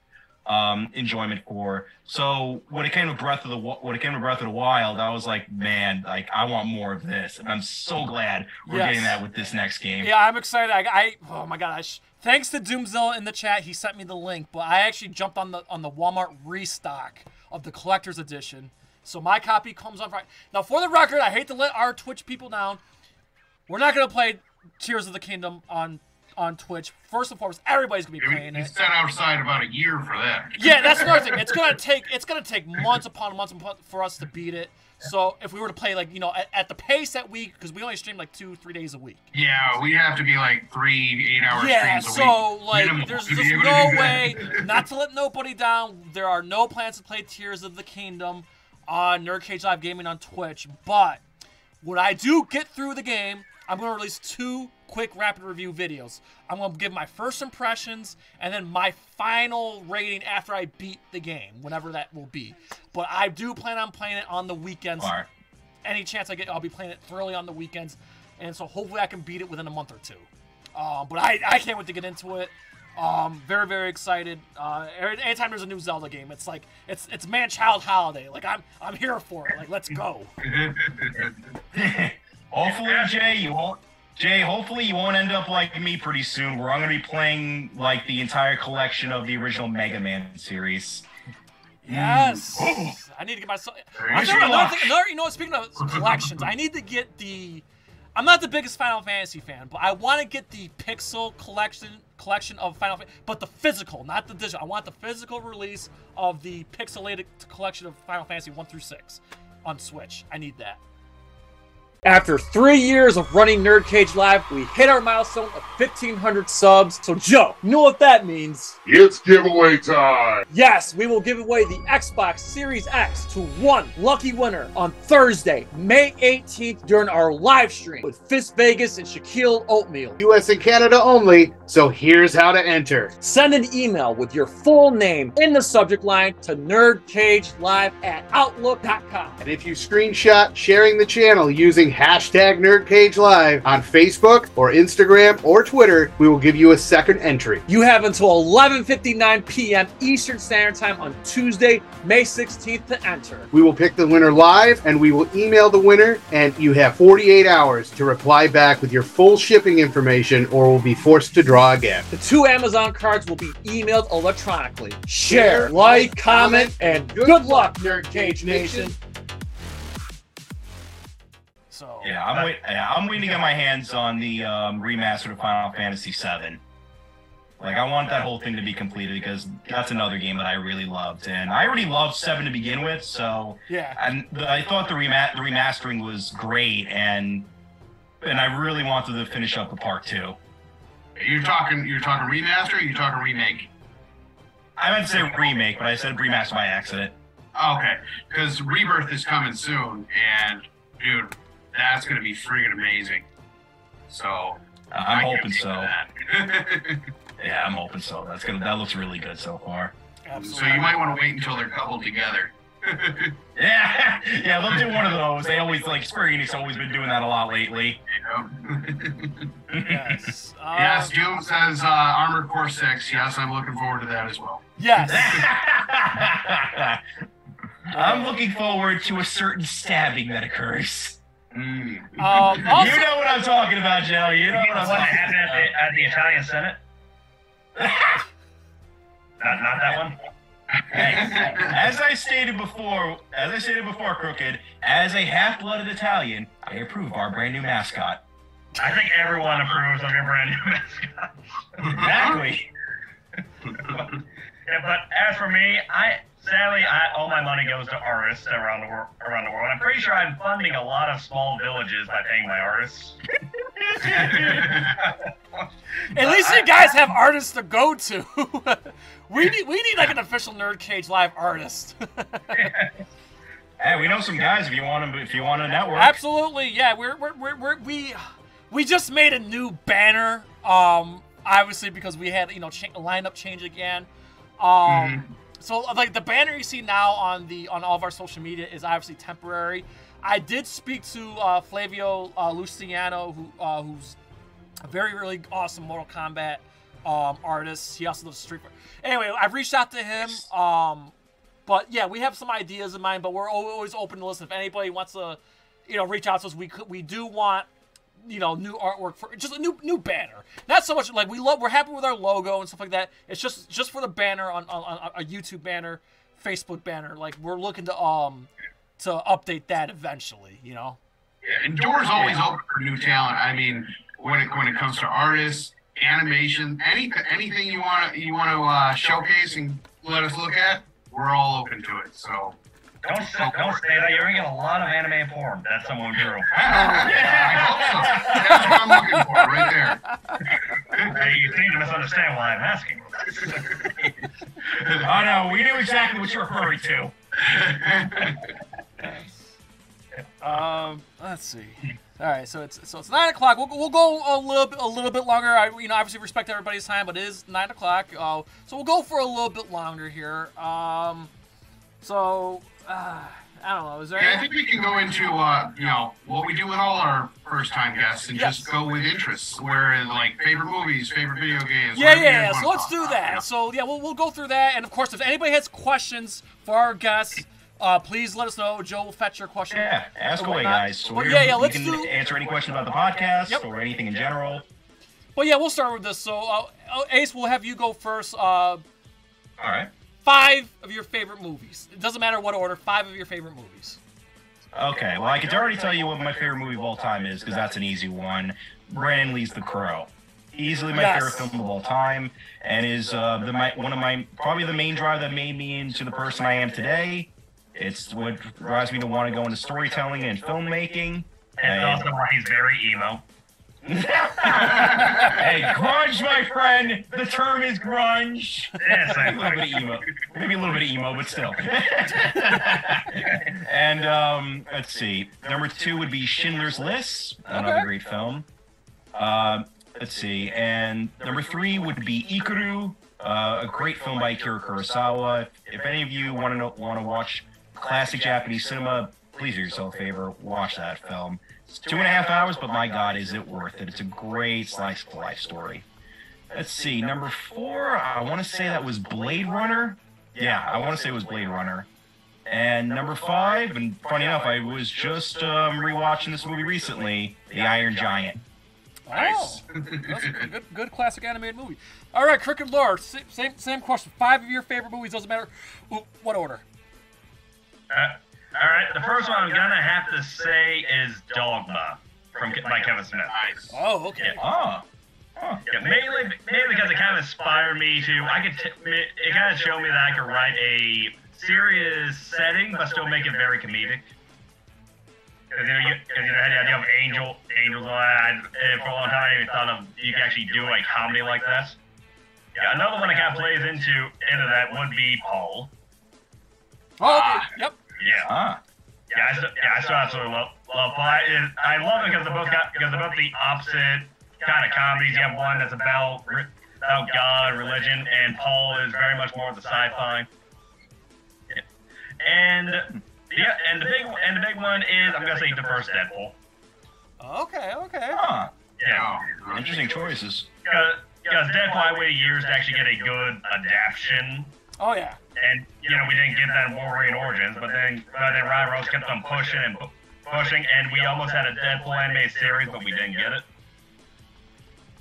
um, enjoyment for. So when it came to Breath of the when it came to Breath of the Wild, I was like, man, like I want more of this, and I'm so glad we're Yes. getting that with this next game. Yeah, I'm excited. I, I oh my gosh. Thanks to Doomzilla in the chat, he sent me the link. But I actually jumped on the on the Walmart restock of the collector's edition. So my copy comes on Friday. Now, for the record, I hate to let our Twitch people down. We're not gonna play Tears of the Kingdom on on Twitch. First and foremost, everybody's gonna be playing You it. set outside about a year for that. Yeah, that's another thing. It's gonna take it's gonna take months upon months upon for us to beat it. So if we were to play like you know at, at the pace that we because we only stream like two three days a week. Yeah, we'd have to be like three eight-hour Yeah, streams a week. so like minimum there's just be able to no way not to let nobody down. There are no plans to play Tears of the Kingdom on Nerd Cage Live Gaming on Twitch, but when I do get through the game, I'm gonna release two quick rapid review videos. I'm gonna give my first impressions and then my final rating after I beat the game, whenever that will be. But I do plan on playing it on the weekends. Alright. Any chance I get, I'll be playing it thoroughly on the weekends, and so hopefully I can beat it within a month or two. Um, but I, I can't wait to get into it. Um, very very excited. Uh, every- anytime there's a new Zelda game, it's like it's it's man child holiday. Like I'm I'm here for it. Like let's go. hopefully, Jay, you won't. Jay, hopefully you won't end up like me pretty soon, where I'm gonna be playing like the entire collection of the original Mega Man series. Yes. I need to get my. There I'm you doing go. another thing. Another, you know, speaking of collections, I need to get the. I'm not the biggest Final Fantasy fan, but I want to get the Pixel collection collection of Final Fantasy, but the physical, not the digital. I want the physical release of the pixelated collection of Final Fantasy one through six on Switch. I need that. After three years of running Nerd Cage Live, we hit our milestone of 1,500 subs. So, Joe, you know what that means? It's giveaway time! Yes, we will give away the Xbox Series X to one lucky winner on Thursday, May 18th during our live stream with Fist Vegas and Shaquille Oatmeal. US and Canada only, so here's how to enter. Send an email with your full name in the subject line to nerdcagelive at outlook.com. And if you screenshot sharing the channel using hashtag NerdCageLive on Facebook or Instagram or Twitter, we will give you a second entry. You have until 11:59 p.m. Eastern Standard Time on Tuesday, May 16th to enter. We will pick the winner live and we will email the winner, and you have 48 hours to reply back with your full shipping information or will be forced to draw again. The two Amazon cards will be emailed electronically. Share, like, comment, and good luck, Nerd Cage Nation. So Yeah, I'm wait, yeah, I'm waiting to get my hands on the um, remastered of Final Fantasy VII. Like I want that whole thing to be completed because that's another game that I really loved, and I already loved Seven to begin with. So Yeah. and I thought the, rema- the remastering was great, and and I really wanted to finish up the part two. You're talking you're talking remaster or you're talking remake? I meant to say remake, but I said remaster by accident. Okay, because Rebirth is coming soon, and dude, that's gonna be friggin' amazing. So Uh, I I'm can't hoping so. Yeah, I'm hoping so. That's gonna that looks really good so far. so you might want to wait until they're coupled together. Yeah, yeah, they'll do one of those. They always like Square Enix always been doing that a lot lately. Yes. Uh, yes, Doom says uh, Armored Core Six. Yes, I'm looking forward to that as well. Yes. I'm looking forward to a certain stabbing that occurs. Mm. Um, also, you know what I'm talking about, Joe. You know what I'm What talking happened at about. the, at the Italian Senate? not, not that one. Hey, as I stated before, as I stated before, Crooked, as a half-blooded Italian, I approve our brand new mascot. I think everyone approves of your brand new mascot. Exactly. Yeah, but as for me, I sadly, I, all my money goes to artists around the world. Around the world, I'm pretty sure I'm funding a lot of small villages by paying my artists. at least you guys have artists to go to. we need we need like an official Nerd Cage Live artist. Hey, we know some guys if you want them. If you want a network, Absolutely, yeah. We're, we're, we're, we're we we just made a new banner. Um, obviously because we had you know cha- lineup change again. Um, so like the banner you see now on the on all of our social media is obviously temporary. I did speak to uh, Flavio uh, Luciano, who uh, who's a very really awesome Mortal Kombat um, artist. He also does Street Fighter. Anyway, I've reached out to him. Um, but yeah, we have some ideas in mind, but we're always open to listen. If anybody wants to, you know, reach out to us, we could, we do want, you know, new artwork for just a new new banner. Not so much like we love. We're happy with our logo and stuff like that. It's just just for the banner on, on, on a YouTube banner, Facebook banner. Like we're looking to um to update that eventually. You know. Yeah, and doors always open for new talent. I mean, when it when it comes to artists, animation, any anything you want you want to uh, showcase and let us look at, we're all open to it. So. Don't say, don't say that. You're gonna get a lot of anime porn. That's someone. I hope so. That's what I'm looking for right there. Hey, you seem to misunderstand why I'm asking. oh no, we knew exactly what you're referring to. Um, let's see. All right, so it's so it's nine o'clock. We'll, we'll go a little bit a little bit longer. I you know obviously respect everybody's time, but it is nine o'clock. Uh, so we'll go for a little bit longer here. Um, so uh, I don't know. Is there? Yeah, I think we can go into uh, you know what we do with all our first time guests and Yes. just go with interests, where like favorite movies, favorite video games. Yeah, yeah, yeah. So let's do that. you know? So yeah, we'll, we'll go through that. And of course, if anybody has questions for our guests, uh, please let us know. Joe will fetch your question. Yeah, ask away, guys. So But we're- yeah, yeah. Let's can do. answer any question about the podcast Yep. or anything in general. But yeah, we'll start with this. So uh, uh, Ace, we'll have you go first. Uh, All right. Five of your favorite movies. It doesn't matter what order. Five of your favorite movies. Okay, well, I could already tell you what my favorite movie of all time is because that's an easy one. Brandon Lee's The Crow. Easily my Yes. favorite film of all time, and is uh, the my, one of my probably the main drive that made me into the person I am today. It's what drives me to want to go into storytelling and filmmaking. It's And- also why he's very emo. hey, grunge, my friend. The term is grunge. Yes, a little bit of emo, maybe a little bit of emo, but still. and um, let's see, number two would be Schindler's List, another Okay. great film. Um, let's see, and number three would be Ikiru, uh, a great film by Akira Kurosawa. If any of you want to want to watch classic Japanese cinema, please do yourself a favor, watch that film. It's two and a half hours, but my God, is it worth it? It's a great slice of life story. Let's see, number four, I want to say that was Blade Runner. Yeah, I want to say it was Blade Runner. And number five, and funny enough, I was just um, rewatching this movie recently, The Iron Giant. Oh, that's a good, good classic animated movie. All right, Crooked Lore, sa- same same question. Five of your favorite movies doesn't matter. What order? Uh, all right, the first one I'm gonna have to say is Dogma from by Kevin Smith. Nice. Oh, okay. Ah, Yeah, mainly, mainly because it kind of inspired me to. I could. T- it kind of showed me that I could write a serious setting, but still make it very comedic. Because you know, you, cause, you know, had the idea of angel, angels, and all that. And for a long time, I even thought of you could actually do a comedy like this. Yeah, another one that kind of plays into into that would be Paul. Oh, okay. Yep. Yeah. Ah. Yeah, I still, yeah, I still absolutely love, love Paul. I, I love it because they're both got because they're both the opposite kind of comedies. You have one that's about about God, and religion, and Paul is very much more of the sci-fi. Yeah. And yeah, and the big and the big one is I'm gonna say the first Deadpool. Okay, okay. Huh. Yeah, Interesting choices. because Deadpool I waited years to actually get a good adaptation Oh yeah. and you know we didn't get that in Wolverine Origins, but then but then Ryan Rose kept on pushing and pu- pushing, and we almost had a Deadpool animated series, but we didn't get it.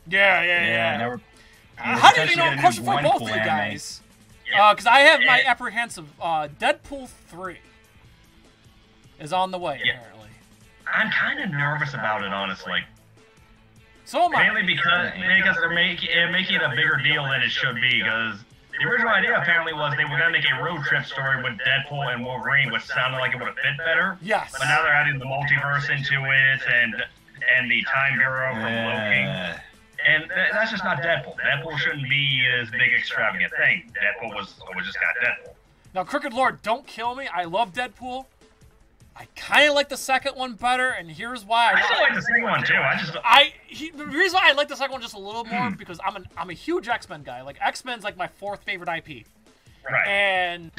Yeah, yeah, Yeah, yeah. never. Uh, how did you potentially know? a Question for both of you guys. Because I have my Yeah. apprehensive. Uh, Deadpool three is on the way Yeah. apparently. I'm kind of nervous about it, honestly. So am I. Mainly because because they're making uh, making it a bigger deal than it should be. Because the original idea apparently was they were gonna make a road trip story with Deadpool and Wolverine, which sounded like it would have fit better. Yes. But now they're adding the multiverse into it and and the time bureau from Loki. And that's just not Deadpool. Deadpool shouldn't be this big extravagant thing. Deadpool was was just got Deadpool. Now, Crooked Lore, don't kill me. I love Deadpool. I kind of like the second one better, and here's why. I still like the second one too. I just I he, the reason why I like the second one just a little Hmm. more because I'm an I'm a huge X Men guy. Like X Men's like my fourth favorite IP, right. and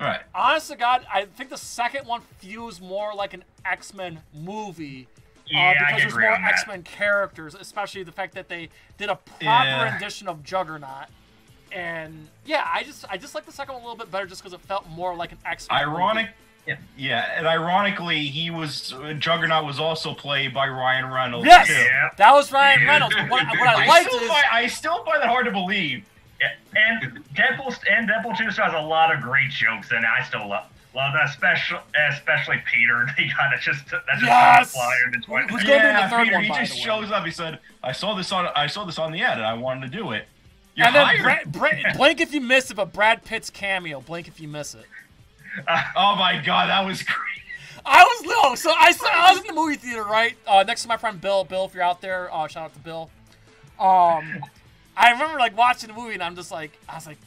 Right. honest to God, I think the second one feels more like an X Men movie. Yeah, uh, I because there's more. X Men characters, especially the fact that they did a proper Yeah. rendition of Juggernaut. And yeah, I just I just like the second one a little bit better just because it felt more like an X. Ironic. Yeah. Yeah, and ironically, he was Juggernaut was also played by Ryan Reynolds. Yes, too. Yeah. that was Ryan Reynolds. What, what I I liked still, is find, I still find that hard to believe. Yeah, and Deadpool and Deadpool 2 still has a lot of great jokes, and I still love love that, especially especially Peter. He kind of just that just Yes! flyer into Who's Twitter. gonna be in the yeah, third Peter, one, he just the way? shows up. He said, "I saw this on I saw this on the ad, and I wanted to do it." You're and then hired. Bra- Bra- blink if you miss it, but Brad Pitt's cameo. Blink if you miss it. oh my god, that was crazy. I was no, so I, saw- I was in the movie theater, right? Uh, next to my friend Bill. Bill, if you're out there, uh, shout out to Bill. Um, I remember like watching the movie, and I'm just like, I was like,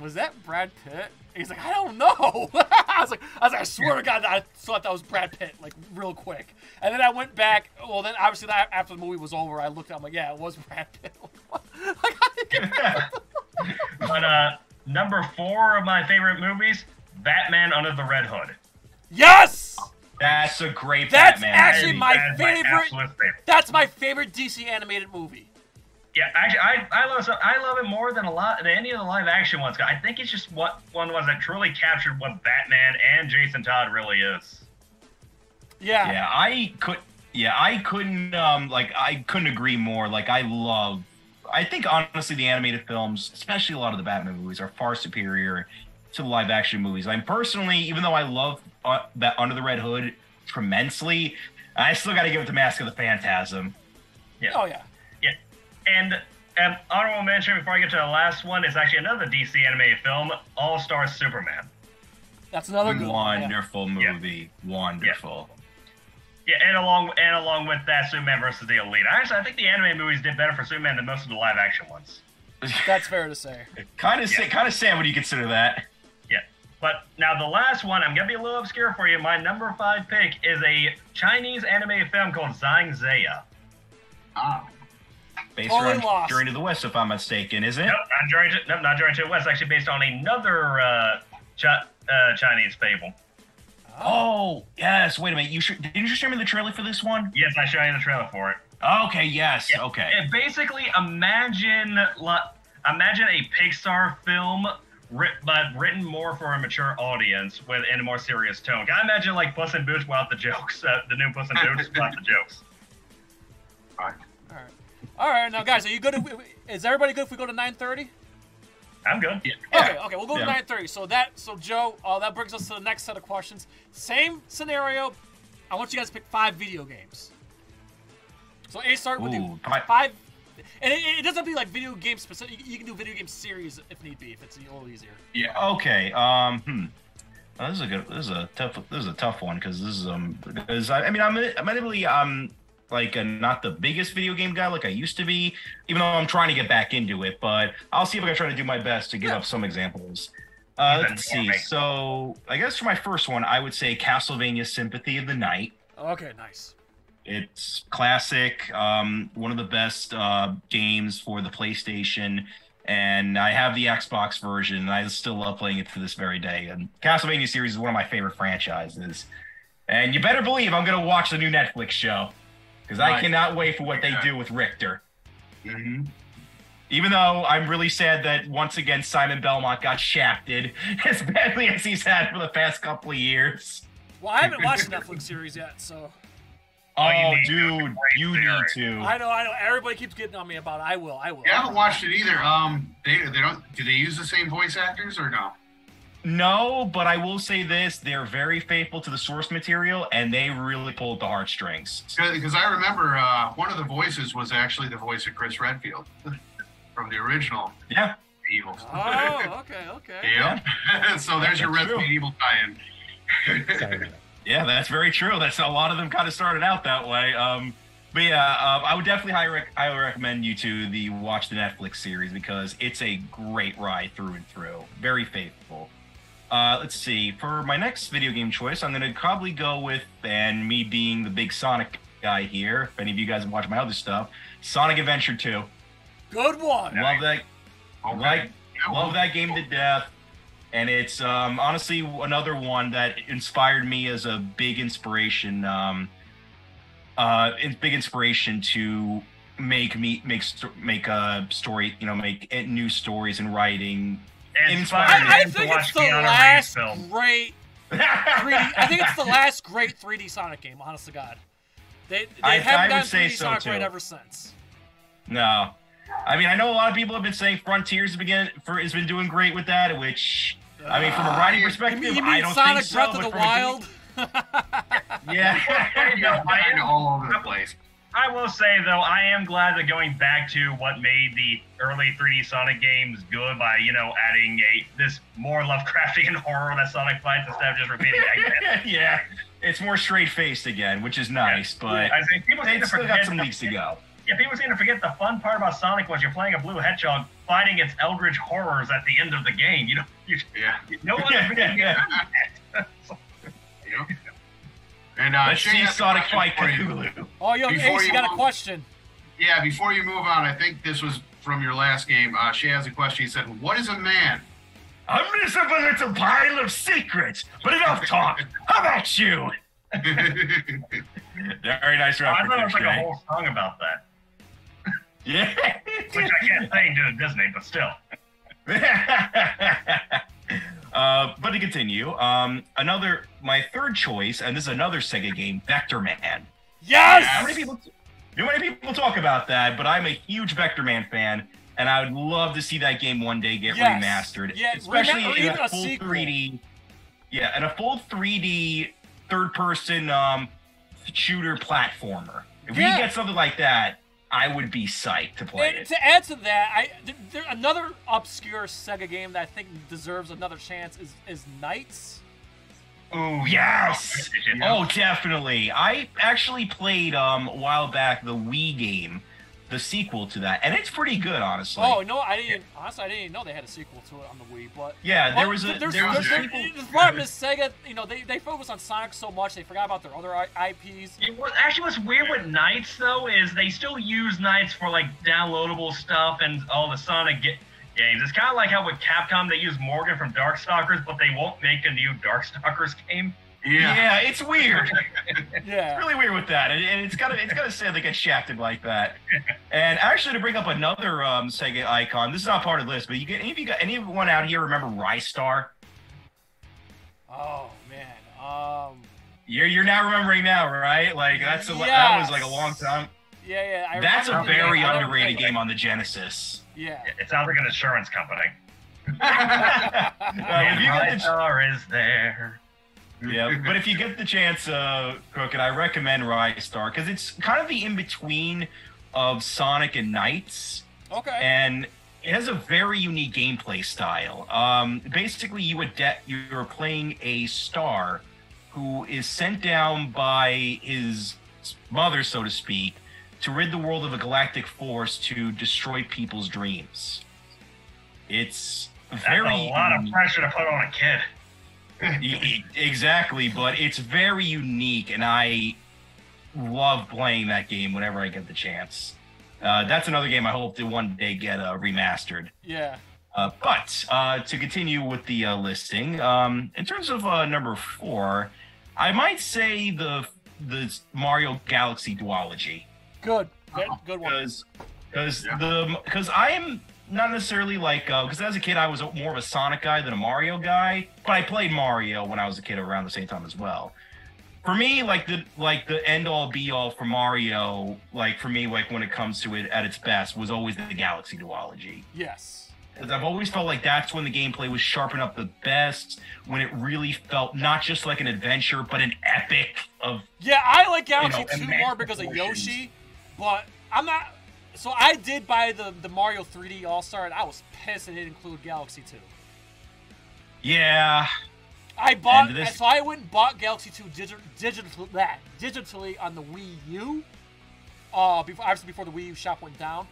was that Brad Pitt? He's like, I don't know. I was like, I was like, I swear to God, I thought that was Brad Pitt, like real quick. And then I went back. Well, then obviously that, after the movie was over, I looked. I'm like, yeah, it was Brad Pitt. like, I- But uh, number four of my favorite movies, Batman Under the Red Hood. yes, That's a great That's Batman. actually That my is favorite- absolute favorite. that's my favorite DC animated movie. Yeah, actually, I, I love so I love it more than a lot than any of the live action ones. I think it's just what one was that truly captured what Batman and Jason Todd really is. Yeah. Yeah, I could. Yeah, I couldn't. Um, like I couldn't agree more. Like I love. I think honestly, the animated films, especially a lot of the Batman movies, are far superior to the live action movies. I'm personally, even though I love uh, that Under the Red Hood tremendously, I still got to give it to Mask of the Phantasm. Yeah. Oh yeah. Yeah, and um, honorable mention before I get to the last one is actually another DC animated film, All Star Superman. That's another good one. yeah. Wonderful Yeah. movie. Wonderful. Yeah, and along and along with that, Superman versus the Elite. Actually, I think the anime movies did better for Superman than most of the live action ones. That's fair to say. kind of, Yeah. kind of sad when you consider that. Yeah. But now the last one, I'm gonna be a little obscure for you. My number five pick is a Chinese anime film called Jiang Ziya. Ah, Based Totally around lost. Journey to the West, if I'm mistaken, is it? Nope, not Journey to, nope, not Journey to the West. Actually, based on another uh, chi- uh, Chinese fable. Oh, yes. Wait a minute. You should, did you show me the trailer for this one? Yes, I showed you the trailer for it. Okay, yes. Yeah, Okay. And basically, imagine li- imagine a Pixar film, writ- but written more for a mature audience with in a more serious tone. Can I imagine like Puss in Boots without the jokes, uh, the new Puss in Boots without the jokes. All right. All right. Now, guys, are you good? If we, is everybody good if we go to 9:30? I'm good. Okay. Okay. We'll go to 9:30. So that. So Joe, uh, that brings us to the next set of questions. Same scenario. I want you guys to pick five video games. So A, start with you. Ooh, fi- Five, and it, it doesn't have to be like video game specific. You, you can do video game series if need be, if it's a little easier. Yeah. Okay. Um. Hmm. Well, this is a good. This is a tough. This is a tough one because this is um. Because I, I mean, I'm I'm admittedly um like a, not the biggest video game guy like I used to be, even though I'm trying to get back into it. But I'll see if I can try to do my best to give up some examples. Uh, let's see. So I guess for my first one, I would say Castlevania Symphony of the Night. Okay, nice. It's classic, um, one of the best uh, games for the PlayStation, and I have the Xbox version, and I still love playing it to this very day. And Castlevania series is one of my favorite franchises. And you better believe I'm gonna watch the new Netflix show because I cannot wait for what they do with Richter. Mhm. Even though I'm really sad that once again Simon Belmont got shafted as badly as he's had for the past couple of years. Well, I haven't watched the Netflix series yet, so Oh, you need dude, Great you need to. I know, I know. Everybody keeps getting on me about. It. I will, I will. I haven't watched it either. Um, they they don't. Do they use the same voice actors or no? No, but I will say this: they're very faithful to the source material, and they really pulled the heartstrings. Because I remember uh, one of the voices was actually the voice of Chris Redfield from the original Yeah, Evils. Oh, okay, okay. Yep. so there's your That's Red true. Evil tie-in. Yeah, that's very true. That's a lot of them kind of started out that way. Um, but yeah, uh, I would definitely highly, rec- highly recommend you to the watch the Netflix series because it's a great ride through and through. Very faithful. Uh, let's see. For my next video game choice, I'm going to probably go with, and me being the big Sonic guy here, if any of you guys have watched my other stuff, Sonic Adventure 2. Good one. Love that Okay. Like, love that game to death. And it's um, honestly another one that inspired me as a big inspiration. Um, uh, big inspiration to make me make make a story. You know, make it- new stories and writing. Inspired Inspired I, I him to think watch it's the last film. great 3D. I think it's the last great 3D Sonic game. Honest to God, they they I- haven't I would gotten say 3D so, Sonic too. right ever since. no, I mean I know a lot of people have been saying Frontiers begin for has been doing great with that, which I mean from a ah, writing you You perspective, mean, you I mean don't Sonic think so. Breath but of the from a game- Wild? yeah. Yeah, kinda all over the place. I will say though, I am glad that going back to what made the early 3D Sonic games good by you know adding a this more Lovecraftian horror that Sonic fights instead of just repeating Eggman. yeah, it's more straight faced again, which is nice, but I think people they to still got some the- weeks to go. Yeah, people seem to forget the fun part about Sonic was you're playing a blue hedgehog fighting its eldritch horrors at the end of the game. You know, you, Yeah. no one really gets that. Yep. And uh, Let's Shane see Sonic question fight for you. Cthulhu. Oh, yo, Ace, you you got a question? Yeah, before you move on, I think this was from your last game. Uh, Shay has a question. He said, "What is a man?" I'm just a little pile of secrets, but enough talk. How about you? Very nice I reference, thought it was like a whole song about that, Yeah. which I can't sing to Disney, but still. uh, but to continue, um, another my third choice, and this is another Sega game, Vector Man. Yes. How many people? Know, many people talk about that, but I'm a huge Vector Man fan, and I would love to see that game one day get Yes. remastered, Yeah, especially or in a a full sequel. 3D. Yeah, and a full 3D third-person um, shooter platformer. If Yeah. we get something like that, I would be psyched to play And it. to add to that, I th- there, another obscure Sega game that I think deserves another chance is is NiGHTS. Oh Yes. Oh, definitely. I actually played um a while back the Wii game, the sequel to that, and it's pretty good, honestly. Oh no, I didn't. Honestly, I didn't even know they had a sequel to it on the Wii. But yeah, there was a there's, there was a there's, sequel. the problem is Sega. You know, they, they focus on Sonic so much they forgot about their other IPs. It was, actually, what's weird with NiGHTS though is they still use NiGHTS for like downloadable stuff and all the Sonic ge- games. It's kind of like how with Capcom they use Morrigan from Darkstalkers, but they won't make a new Darkstalkers game. Yeah. Yeah, it's weird. Yeah. it's really weird with that, and, and it's kind of it's kind of sad they get shafted like that. And actually, to bring up another um, Sega icon, this is not part of the list, but you get any of you got anyone out here remember Ristar? Oh man. Um. You're you're now remembering now, right? Like that's a, that was like a long time. Yeah, yeah. I That's a very game. Underrated game on the Genesis. Yeah. It sounds like an insurance company. Uh, if you get the is there. Yeah, but if you get the chance, uh, Crook, and I recommend Ristar because it's kind of the in between of Sonic and NiGHTS, Okay. and it has a very unique gameplay style. Um, basically, you adapt. You're playing a star who is sent down by his mother, so to speak, to rid the world of a galactic force to destroy people's dreams. It's That's very a lot of pressure to put on a kid. Exactly, but it's very unique, and I love playing that game whenever I get the chance. Uh, that's another game I hope to one day get uh, remastered. yeah. Uh, but uh, to continue with the uh, listing, um, in terms of uh, number four, I might say the the Mario Galaxy duology Good. Good, good one. because because the because I am not necessarily like uh, because as a kid I was more of a Sonic guy than a Mario guy, but I played Mario when I was a kid around the same time as well. For me, like the like the end all be all for Mario, like for me, like when it comes to it at its best, was always the Galaxy duology. Yes. Because I've always felt like that's when the gameplay was sharpened up the best, when it really felt not just like an adventure, but an epic of Yeah, I like Galaxy know, 2 more because of. Yoshi, but I'm not. So I did buy the, the Mario 3D All Star, and I was pissed it didn't include Galaxy 2. yeah, I bought, this- so I went and bought Galaxy 2 digi- digital, that, digitally on the Wii U. Uh, before obviously before the Wii U shop went down.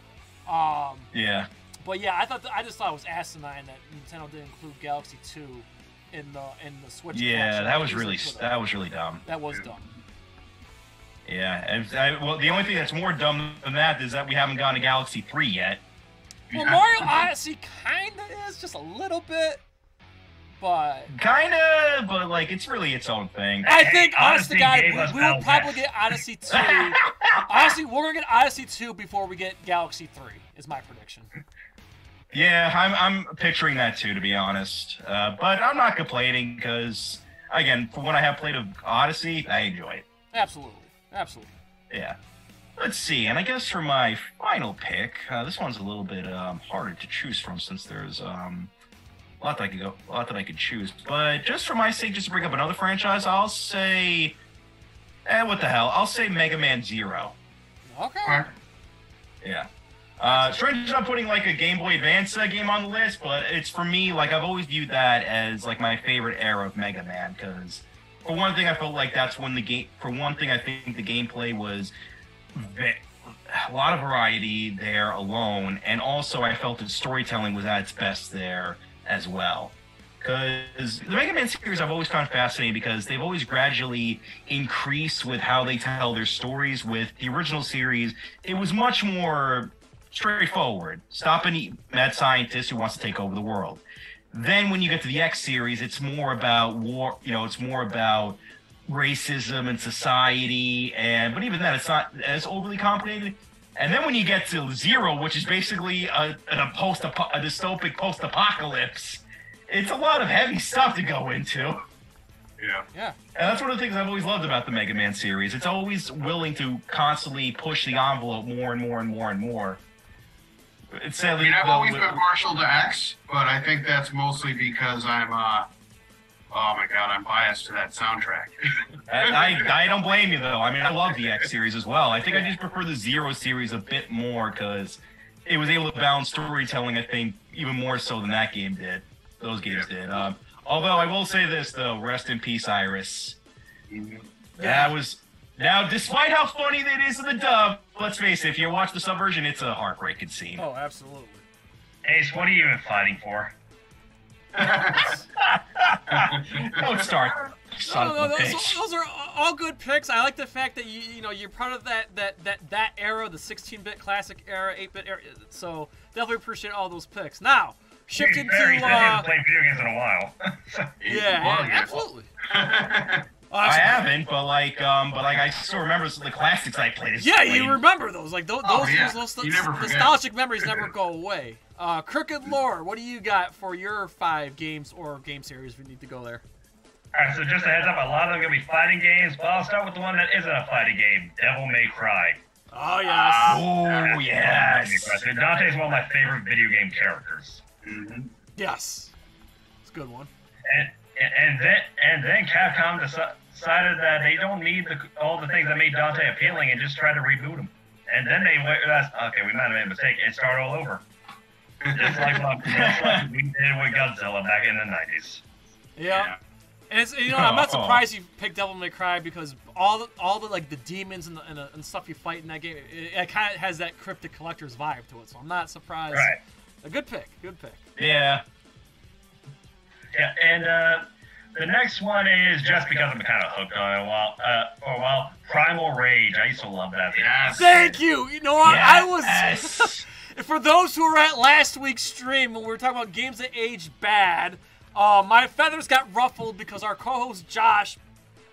Um, yeah. but yeah, I thought I just thought it was asinine that Nintendo didn't include Galaxy 2 in the in the Switch. Yeah, collection. that was really that was really dumb. that was dumb. Yeah, I, well, the only thing that's more dumb than that is that we haven't gotten to Galaxy Three yet. Well, Mario Odyssey kinda is just a little bit, but Kinda, but like it's really its own thing. I think, honest to Odyssey God, we, us we will probably get Odyssey 2. Honestly, we're going to get Odyssey 2 before we get Galaxy 3, is my prediction. Yeah, I'm I'm picturing that too, to be honest. Uh, but I'm not complaining because again, for when I have played of Odyssey, I enjoy it. Absolutely. Absolutely. Yeah. Let's see, and I guess for my final pick, uh, this one's a little bit um, harder to choose from since there's um, a lot that I could go, a lot that I could choose. But just for my sake, just to bring up another franchise, I'll say, eh, what the hell? I'll say Mega Man Zero. Okay. Alright. Yeah. Uh, strange not putting like a Game Boy Advance uh, game on the list, but it's for me like I've always viewed that as like my favorite era of Mega Man because for one thing I felt like that's when the game. For one thing, I think the gameplay was a lot of variety there alone, and also I felt that storytelling was at its best there as well. Because the Mega Man series I've always found fascinating because they've always gradually increased with how they tell their stories. With the original series, it was much more straightforward. Stop eat mad scientist who wants to take over the world. Then when you get to the X series, it's more about war. You know, it's more about racism and society, and but even then, it's not as overly complicated. And then when you get to Zero, which is basically a, a post a dystopic post apocalypse, it's a lot of heavy stuff to go into. Yeah. Yeah. And that's one of the things I've always loved about the Mega Man series. It's always willing to constantly push the envelope more and more and more and more. It's I sadly, mean, I've though, always been partial to X, but I think that's mostly because I'm, uh, oh my god, I'm biased to that soundtrack. I, I, I don't blame you though. I mean, I love the X series as well. I think I just prefer the Zero series a bit more because it was able to balance storytelling. I think even more so than that game did. Those games did. Um, although I will say this though, rest in peace, Iris. Yeah, That was now, despite how funny that is in the dub. Let's face it, if you watch the subversion, it's a heartbreaking scene. Oh, absolutely. Ace, what are you even fighting for? Don't start, son No, no, of those, bitch. those are all good picks. I like the fact that you you know you're part of that that that that era, the 16-bit classic era, 8-bit era. So definitely appreciate all those picks. Now shifting Barry to said he uh, hasn't played video games in a while. yeah, Well, yeah, yeah. absolutely. I haven't, but like, um, but like, I still remember some of the classics I played. as Yeah, played. you remember those. Like those, Oh, those, yeah. those, those You never forget. nostalgic memories never go away. Uh, Crooked Lore, what do you got for your five games or game series? We need to go there. Alright, so just a heads up, a lot of them are gonna be fighting games, but I'll start with the one that isn't a fighting game, Devil May Cry. Oh yes. Oh yes. So Dante's one of my favorite video game characters. Mhm. yes. It's a good one. And, and then and then Capcom decided that they don't need the, all the things that made Dante appealing and just tried to reboot him. And then they went, that's, okay, we might have made a mistake and start all over. Just like, just like we did with Godzilla back in the 90s. Yeah. And it's you know I'm not Oh. surprised you picked Devil May Cry because all the all the like the demons and the, and, the, and stuff you fight in that game it, it kind of has that cryptic collector's vibe to it so I'm not surprised. Right. A good pick. Good pick. Yeah. Yeah, and uh, the next one is just because I'm kind of hooked on it a while, uh, for a while. Primal Rage. I used to love that. Yes. Thank you. You know what? I was. For those who were at last week's stream when we were talking about games that age bad, uh, my feathers got ruffled because our co-host Josh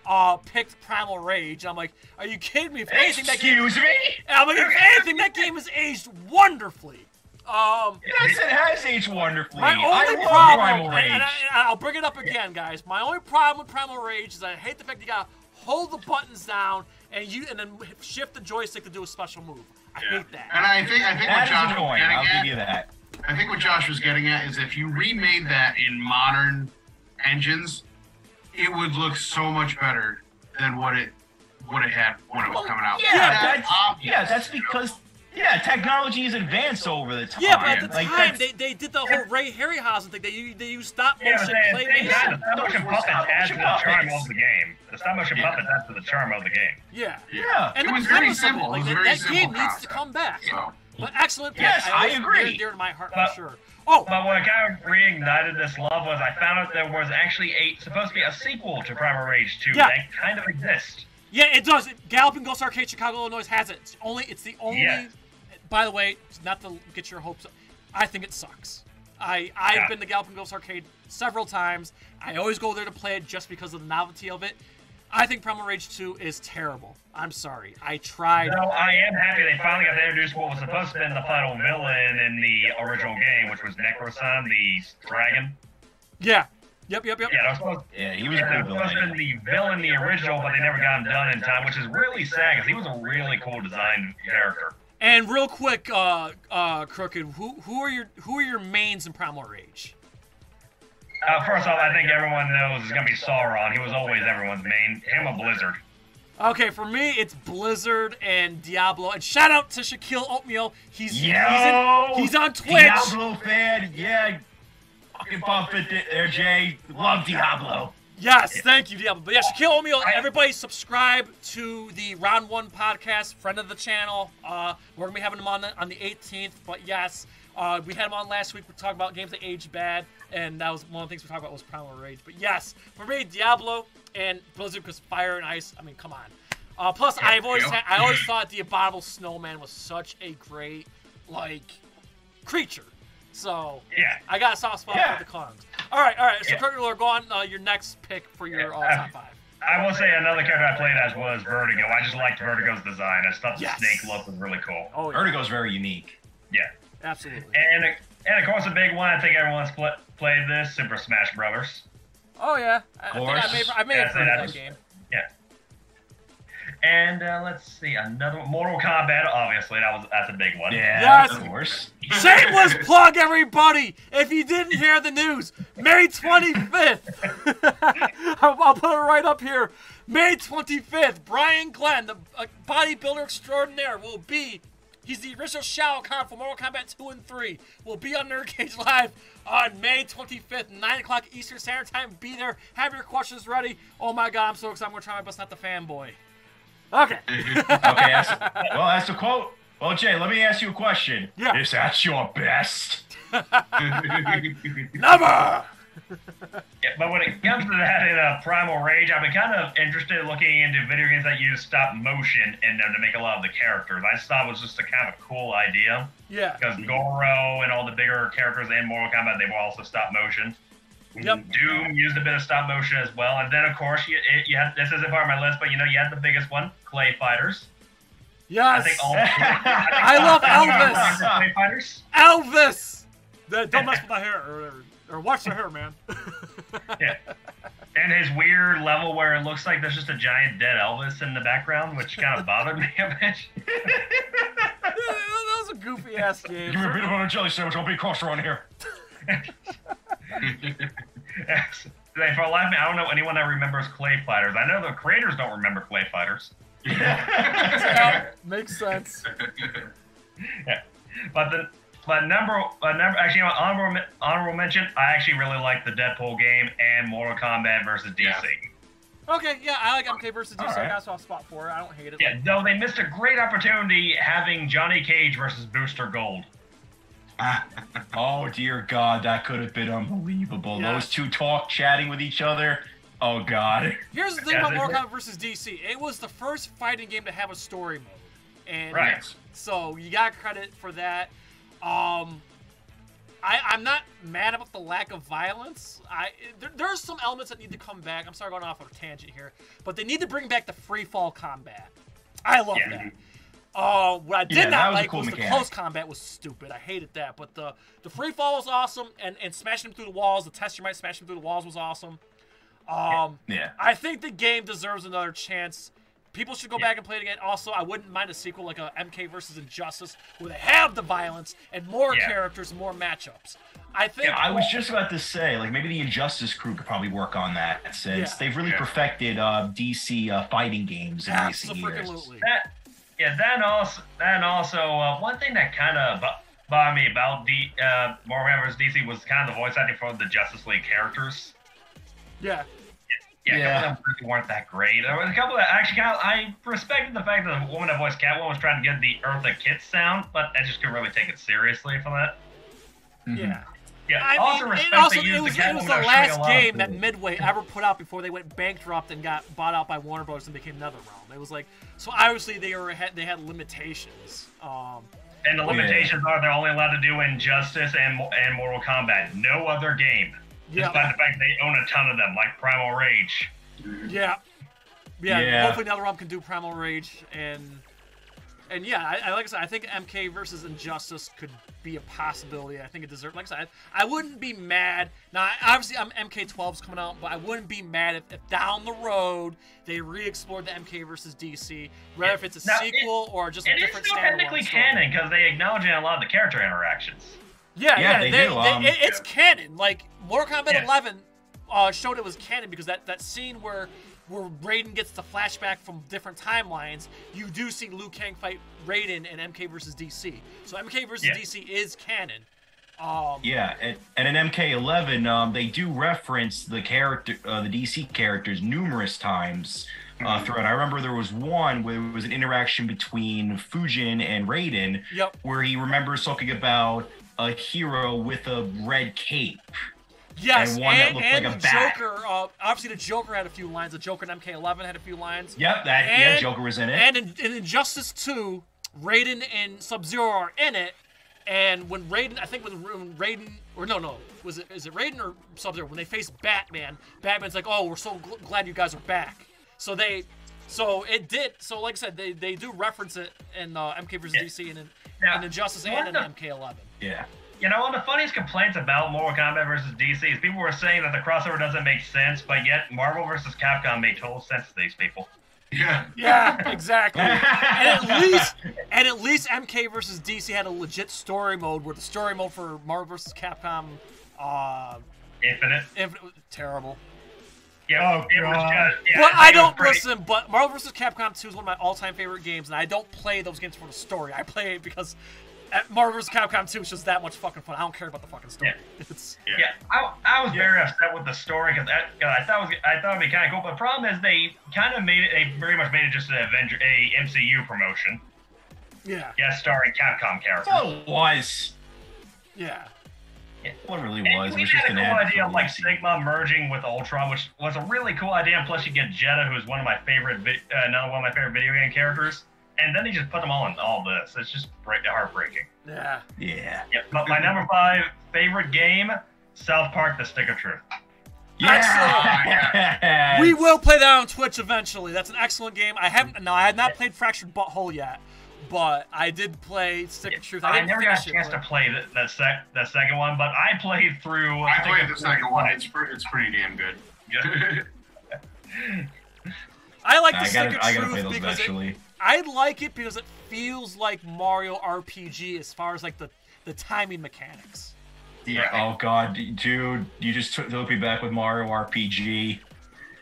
uh, picked Primal Rage. And I'm like, are you kidding me? If anything, that game, Excuse me. I'm like, if anything, that game has aged wonderfully. Um, Yes, it has aged wonderfully. my I only love problem, Primal and, Rage. and I, and I'll bring it up again, guys. My only problem with Primal Rage is I hate the fact you gotta hold the buttons down and you and then shift the joystick to do a special move. I hate that. And I think I think that what is Josh was getting I'll at, give you that. I think what Josh was getting at is if you remade that in modern engines, it would look so much better than what it would have had when it was coming out. Yeah, That's that's obvious. yeah, that's because yeah, technology has advanced over the time. Yeah, but at the Like, time they, they did the whole Ray Harryhausen thing. They u- they used stop motion they, they claymation. had the stop motion puppets stop adds to the charm of the game. The stop motion Yeah. puppets adds to the charm of the game. Yeah. yeah. And It the was very premise of simple. It, like, It was that, a very that simple game needs to come back. So But excellent pick. Yes, I always- agree. Near and dear to my heart But- for sure. Oh, But what kind of reignited this love was I found out there was actually a supposed to be a sequel to Primal Rage 2 Yeah. that kind of exists. yeah, it does. Galloping Ghost Arcade Chicago, Illinois has it. It's only it's the only. Yeah. By the way, not to get your hopes up, I think it sucks. I I've Yeah. been to Galloping Ghost Arcade several times. I always go there to play it just because of the novelty of it. I think Primal Rage 2 is terrible. I'm sorry. I tried. So I am happy they finally got to introduce what was supposed to be the final villain in the original game, which was Necrosan, the dragon. Yeah. Yep. Yep. Yep. Yeah, that was supposed, Yeah, he was a that cool supposed to be the villain in the original, but they never got him done in time, which is really sad because he was a really cool designed character. And real quick, uh, uh, Crooked, who who are your who are your mains in Primal Rage? Uh, first off, I think everyone knows it's gonna be Sauron. He was always everyone's main. Him a Blizzard. Okay, for me, it's Blizzard and Diablo. And shout out to Shaquille Oatmeal. He's Yo, he's, in, he's on Twitch. Diablo fan, yeah. Fucking bump it there, Jay. Love Diablo. Yes, thank you, Diablo. But yeah, Shaquille Oatmeal, everybody subscribe to the Round One podcast, friend of the channel. Uh, we're gonna be having him on the, on the 18th. But yes, uh, we had him on last week. We talked about games that age bad, and that was one of the things we talked about was Primal Rage. But yes, for me, Diablo and Blizzard because Fire and Ice. I mean, come on. Uh, plus, I've always had, I always thought the Abominable Snowman was such a great like creature. So Yeah. I got a soft spot Yeah. for the clowns. All right, all right. So, Yeah. Kurt Miller, go on uh, your next pick for your uh, Yeah. top five. I will say another character I played as was Vertigo. I just liked Vertigo's design. I thought Yes. the snake look was really cool. Oh, yeah. Vertigo's very unique. Yeah. Absolutely. And and of course a big one. I think everyone's pl- played this Super Smash Brothers. Oh yeah. I, I think I course. may, I may have Yeah, heard of that that game. Yeah. And uh, let's see another Mortal Kombat. Obviously, that was that's a big one. Yeah, Yes. of course. Shameless plug, everybody! If you didn't hear the news, May 25th. I'll, I'll put it right up here. May 25th, Brian Glynn, the uh, bodybuilder extraordinaire, will be. He's the original Shao Kahn for Mortal Kombat 2 and 3. Will be on Nerd Cage Live on May 25th, 9 o'clock Eastern Standard Time. Be there. Have your questions ready. Oh my god, I'm so excited. I'm going to try my best not to fanboy. Okay. Okay, that's, well, that's a quote. Well, Jay, let me ask you a question. Yeah. Is that your best? Never! Yeah, but when it comes to that in uh, Primal Rage, I've been kind of interested in looking into video games that use stop motion in them to make a lot of the characters. I just thought it was just a kind of a cool idea Yeah. because Goro and all the bigger characters in Mortal Kombat they were also stop motion. Yep. Doom used a bit of stop motion as well, and then of course you, it, you had this isn't part of my list, but you know you had the biggest one, Clay Fighters. Yes. I think all. I, think I love Elvis. Clay Fighters. Elvis! The, don't mess with my hair, or, or watch the hair, man. Yeah. And his weird level where it looks like there's just a giant dead Elvis in the background, which kind of bothered me a bit. that was a goofy ass game. Give me a peanut butter and jelly sandwich. I'll be cross around here. Yes. Like, For a life, of me, I don't know anyone that remembers Clay Fighters. I know the creators don't remember Clay Fighters. Yeah, makes sense. yeah. But the but number but number actually you know, honorable honorable mention. I actually really like the Deadpool game and Mortal Kombat versus DC. Yeah. Okay, yeah, I like MK versus DC. I Alright. got a spot for it. I don't hate it. Yeah, though they missed a great opportunity having Johnny Cage versus Booster Gold. Oh dear God, that could have been unbelievable. Yeah. Those two talk, chatting with each other. Oh God. Here's the thing Yeah, about Mortal Kombat versus DC. It was the first fighting game to have a story mode, and Right. so you got credit for that. Um, I, I'm not mad about the lack of violence. I there, there's some elements that need to come back. I'm sorry, going off on a tangent here, but they need to bring back the free fall combat. I love Yeah. that. Uh, what I did Yeah, not was like cool was mechanic. the close combat was stupid. I hated that. But the the free fall was awesome, and and smashing them through the walls, the test you might smash them through the walls was awesome. Um, Yeah. I think the game deserves another chance. People should go back and play it again. Also, I wouldn't mind a sequel like a MK versus Injustice, where they have the violence and more Yeah. characters, more matchups. I think. Yeah, I was just about to say, like maybe the Injustice crew could probably work on that since Yeah. they've really Yeah. perfected uh, DC uh, fighting games in recent years. Absolutely. That yeah, then also then also uh, one thing that kind of bu- bothered me about the uh, Marvel vs. DC was kind of the voice acting for the Justice League characters. Yeah. Yeah, Yeah. a couple of them really weren't that great. There was a couple that actually kind of, I respected the fact that the woman that voiced Catwoman was trying to get the Eartha Kitt sound, but I just couldn't really take it seriously for that. Mhm. Yeah. Yeah, I also mean, respect it, also, it was, the it was the that was showing a last game that Midway ever put out before they went bankrupt and got bought out by Warner Bros. and became NetherRealm. It was like so obviously they were had, they had limitations. Um, And the Yeah. limitations are they're only allowed to do Injustice and Mo- and Mortal Kombat. No other game. yeah, Despite the fact they own a ton of them, like Primal Rage. yeah, yeah, Yeah. Hopefully NetherRealm can do Primal Rage and and yeah, I, I like I said, I think MK versus Injustice could be a possibility. I think it deserves. Like I said, I, I wouldn't be mad. Now, obviously, I'm MK12's coming out, but I wouldn't be mad if, if down the road they re-explored the MK versus DC, whether if it's a Now, it- sequel or just a different. It is different still technically story. canon because they acknowledge it in a lot of the character interactions. Yeah, Yeah, yeah, they they, do, they- um, it- it's canon. Like Mortal Kombat Yeah. 11 uh, showed it was canon because that, that scene where where Raiden gets the flashback from different timelines, you do see Liu Kang fight Raiden in MK versus DC. So MK versus Yeah. DC is canon. Um, Yeah, and, and in MK11, um, they do reference the character, uh, the DC characters, numerous times uh, throughout. I remember there was one where it was an interaction between Fujin and Raiden, Yep. where he remembers talking about a hero with a red cape. Yes, And and, that looked and like a the bat. Joker. Uh, obviously, the Joker had a few lines. The Joker in MK11 had a few lines. Yep, that yeah, Joker was in it. And in, in Injustice 2, Raiden and Sub Zero are in it. And when Raiden, I think when, when Raiden, or no, no, was it is it Raiden or Sub Zero? When they face Batman, Batman's like, "Oh, we're so gl- glad you guys are back." So they, so it did. So like I said, they, they do reference it in uh, MK vs Yeah. DC and in, Now, in Injustice and in MK11. yeah. You know, one of the funniest complaints about Mortal Kombat versus DC is people were saying that the crossover doesn't make sense, but yet Marvel versus Capcom made total sense to these people. Yeah. Yeah, exactly. and at least, and at least MK versus DC had a legit story mode where the story mode for Marvel versus Capcom, uh, Infinite. Infinite was terrible. Yeah, Oh, it was God. just. Yeah, but I don't listen. But Marvel vs. Capcom 2 is one of my all-time favorite games, and I don't play those games for the story. I play it because Marvel vs. Capcom 2 is just that much fucking fun. I don't care about the fucking story. It's Yeah, I, I was very upset with the story because I thought it was, I thought it'd be kind of cool. But the problem is they kind of made it. They very much made it just an Avenger, a MCU promotion. yeah, Yes, starring Capcom characters. Oh, it was. yeah, What it really And was. It we was just had an a cool idea of like DC. Sigma merging with Ultron, which was a really cool idea. And plus, you get Jedah, who's one of my favorite, vi- uh, another one of my favorite video game characters. And then they just put them all in all this. It's just break- heartbreaking. yeah. Yeah. Yep. But my number five favorite game, South Park: The Stick of Truth. Yeah. We will play that on Twitch eventually. That's an excellent game. I haven't. No, I have not played Fractured But Whole yet, but I did play Stick of Truth. I, I, never got a chance it, to play the, the, sec, the second one, but I played through. Uh, I Stick played the second one. It's pretty, it's pretty damn good. I like the I Stick gotta, of I gotta play Truth those because it, eventually. I like it because it feels like Mario RPG as far as like the the timing mechanics. Yeah. Oh God, dude, you just took, took me back with Mario RPG.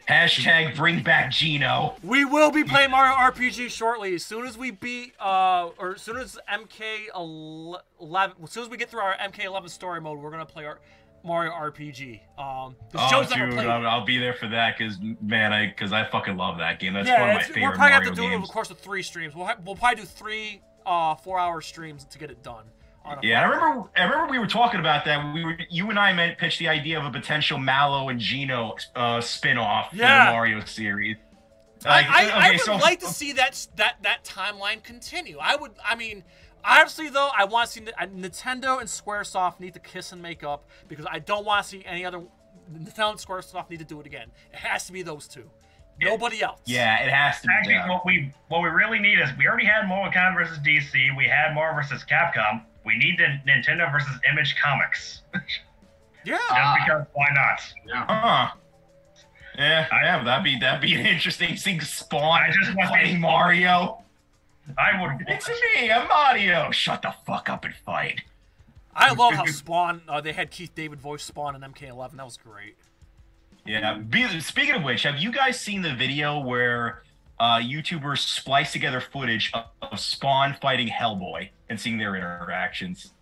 Hashtag bring back Geno. We will be playing Mario RPG shortly. As soon as we beat, uh, or as soon as MK eleven, as soon as we get through our MK eleven story mode, we're gonna play our Mario RPG. Um, Oh, dude. I'll, I'll be there for that because man, I because I fucking love that game. That's yeah, one of my favorite we're probably Mario have to do it over the course of three streams. We'll we'll probably do three uh four-hour streams to get it done. Yeah, I remember. I remember we were talking about that. We were, you and I meant pitched the idea of a potential Mallow and Geno uh, spin-off Yeah. for the Mario series. I, Like, I, I okay, would so- like to see that that that timeline continue. I would. I mean, obviously though, I want to see Nintendo and SquareSoft need to kiss and make up because I don't want to see any other. Nintendo and SquareSoft need to do it again. It has to be those two. Nobody else. Yeah, it has to be. Actually, done. what we what we really need is we already had Mortal Kombat versus DC. We had Marvel versus Capcom. We need the Nintendo versus Image Comics. Yeah. Just because why not? Yeah. Huh. Yeah, yeah, that'd be that'd be an interesting thing. Spawn I just want playing to- Mario. I would. It's me, I'm Mario. Shut the fuck up and fight. I love how Spawn. Uh, they had Keith David voice Spawn in MK11. That was great. Yeah. Be, speaking of which, have you guys seen the video where uh, YouTubers splice together footage of, of Spawn fighting Hellboy and seeing their interactions?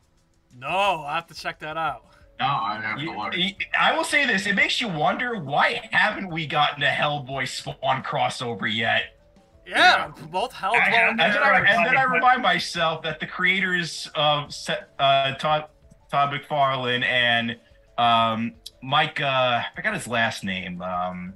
No, I have to check that out. No, I have to You- look. you- I will say this: it makes you wonder why haven't we gotten a Hellboy Spawn crossover yet? Yeah, both hell. I- dwelling I- And then, I, and then I remind myself that the creators of uh, Todd, Todd McFarlane and um, Mike, uh, I forgot his last name. Um,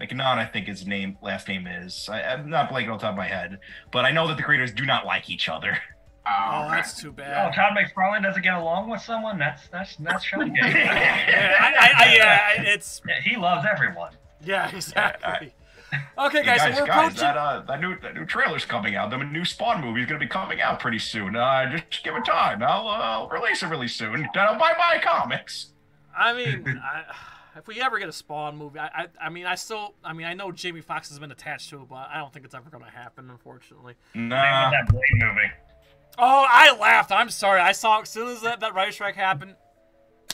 McNaught, I think his name last name is. I, I'm not blanking on top of my head, but I know that the creators do not like each other. Oh, Oh, that's too bad. Oh. Todd McFarlane doesn't get along with someone. That's that's that's shocking. Yeah, I, I, I, yeah, it's Yeah, he loves everyone. yeah, exactly. Okay, Hey, guys, guys, so we're guys, approaching. that uh, that new that new trailer's coming out. The new Spawn movie is going to be coming out pretty soon. Uh, just give it time. I'll uh, I'll release it really soon. Then I'll buy my comics. I mean, I, if we ever get a Spawn movie, I, I, I mean, I still, I mean, I know Jamie Foxx has been attached to it, but I don't think it's ever going to happen, unfortunately. Nah. that Blade movie. Oh, I laughed. I'm sorry. I saw as soon as that, that writer strike happened.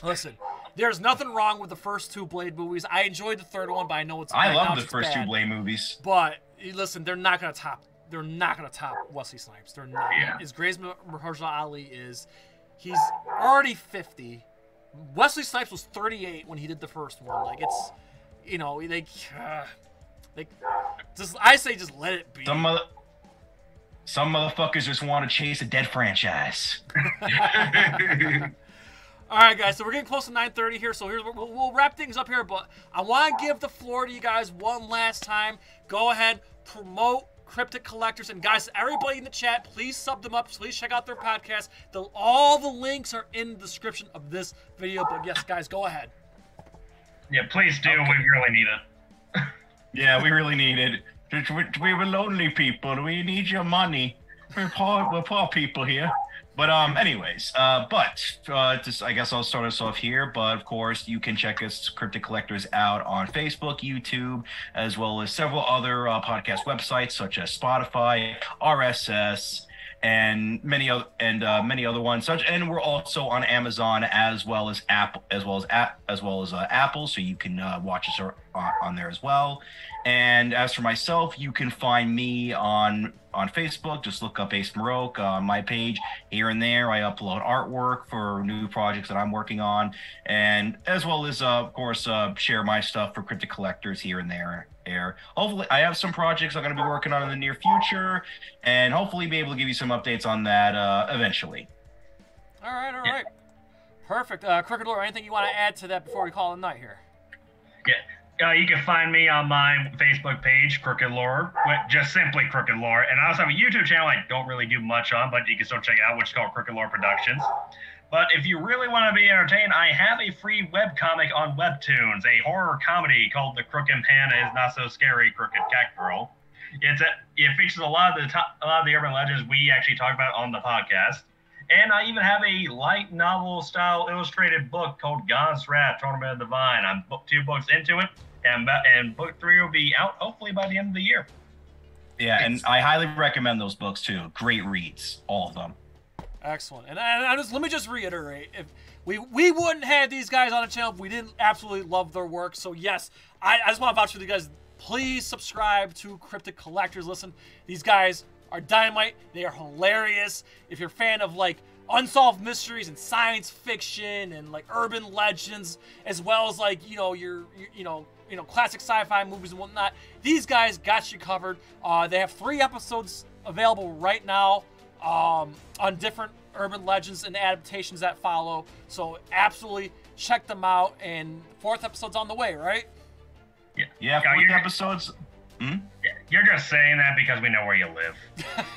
Listen, there's nothing wrong with the first two Blade movies. I enjoyed the third one, but I know it's. I love the first two. Blade movies. But listen, they're not gonna top. They're not gonna top Wesley Snipes. They're not. Yeah. As as Mahershala Ali is, he's already 50. Wesley Snipes was 38 when he did the first one. Like it's, you know, like, uh, they, just I say just let it be. Some mother, some motherfuckers just want to chase a dead franchise. All right, guys. So we're getting close to 9:30 here. So here's we'll, we'll wrap things up here. But I want to give the floor to you guys one last time. Go ahead, promote Cryptic Collectors, and guys, everybody in the chat, please sub them up. Please check out their podcast. The, all the links are in the description of this video. But yes, guys, go ahead. Yeah, please do. We really need it. Yeah, we really need it. We, we were lonely people. We need your money. We're poor, we're poor people here. But um, anyways, uh, but uh, just I guess I'll start us off here. But of course, you can check us Cryptic Collectors out on Facebook, YouTube, as well as several other uh, podcast websites such as Spotify, RSS, and many other and uh, many other ones. Such and we're also on Amazon as well as Apple, as well as app, as well as uh, Apple, so you can uh, watch us on, on there as well. And as for myself, you can find me on on Facebook. Just look up Ace Marrok on my page. Here and there, I upload artwork for new projects that I'm working on, and as well as, uh, of course, uh, share my stuff for cryptic collectors here and there. There. Hopefully, I have some projects I'm going to be working on in the near future, and hopefully be able to give you some updates on that uh, eventually. All right, all right. Perfect. Uh, Crooked Lore, anything you want to add to that before we call it a night here? Yeah. Uh, you can find me on my Facebook page, Crooked Lore, just simply Crooked Lore. And I also have a YouTube channel I don't really do much on, but you can still check it out, which is called Crooked Lore Productions. But if you really want to be entertained, I have a free webcomic on Webtoons, a horror comedy called The Crooked Man and his Not So Scary, Crooked Cat Girl. It's a, it features a lot of the a lot of the urban legends we actually talk about on the podcast. And I even have a light novel style illustrated book called God's Wrath Tournament of the Vine. I'm book two books into it, and and book three will be out hopefully by the end of the year. Yeah, and I highly recommend those books too. Great reads, all of them. Excellent. And, and I just let me just reiterate: if we we wouldn't have these guys on the channel if we didn't absolutely love their work. So yes, I, I just want to vouch for you guys. Please subscribe to Cryptic Collectors. Listen, these guys are dynamite. They are hilarious. If you're a fan of like unsolved mysteries and science fiction and like urban legends, as well as like you know your, your you know you know classic sci-fi movies and whatnot, these guys got you covered. Uh, they have three episodes available right now um, on different urban legends and adaptations that follow. So absolutely check them out. And fourth episode's on the way, right? Yeah, Yeah, 40 you're- episodes. You're just saying that because we know where you live.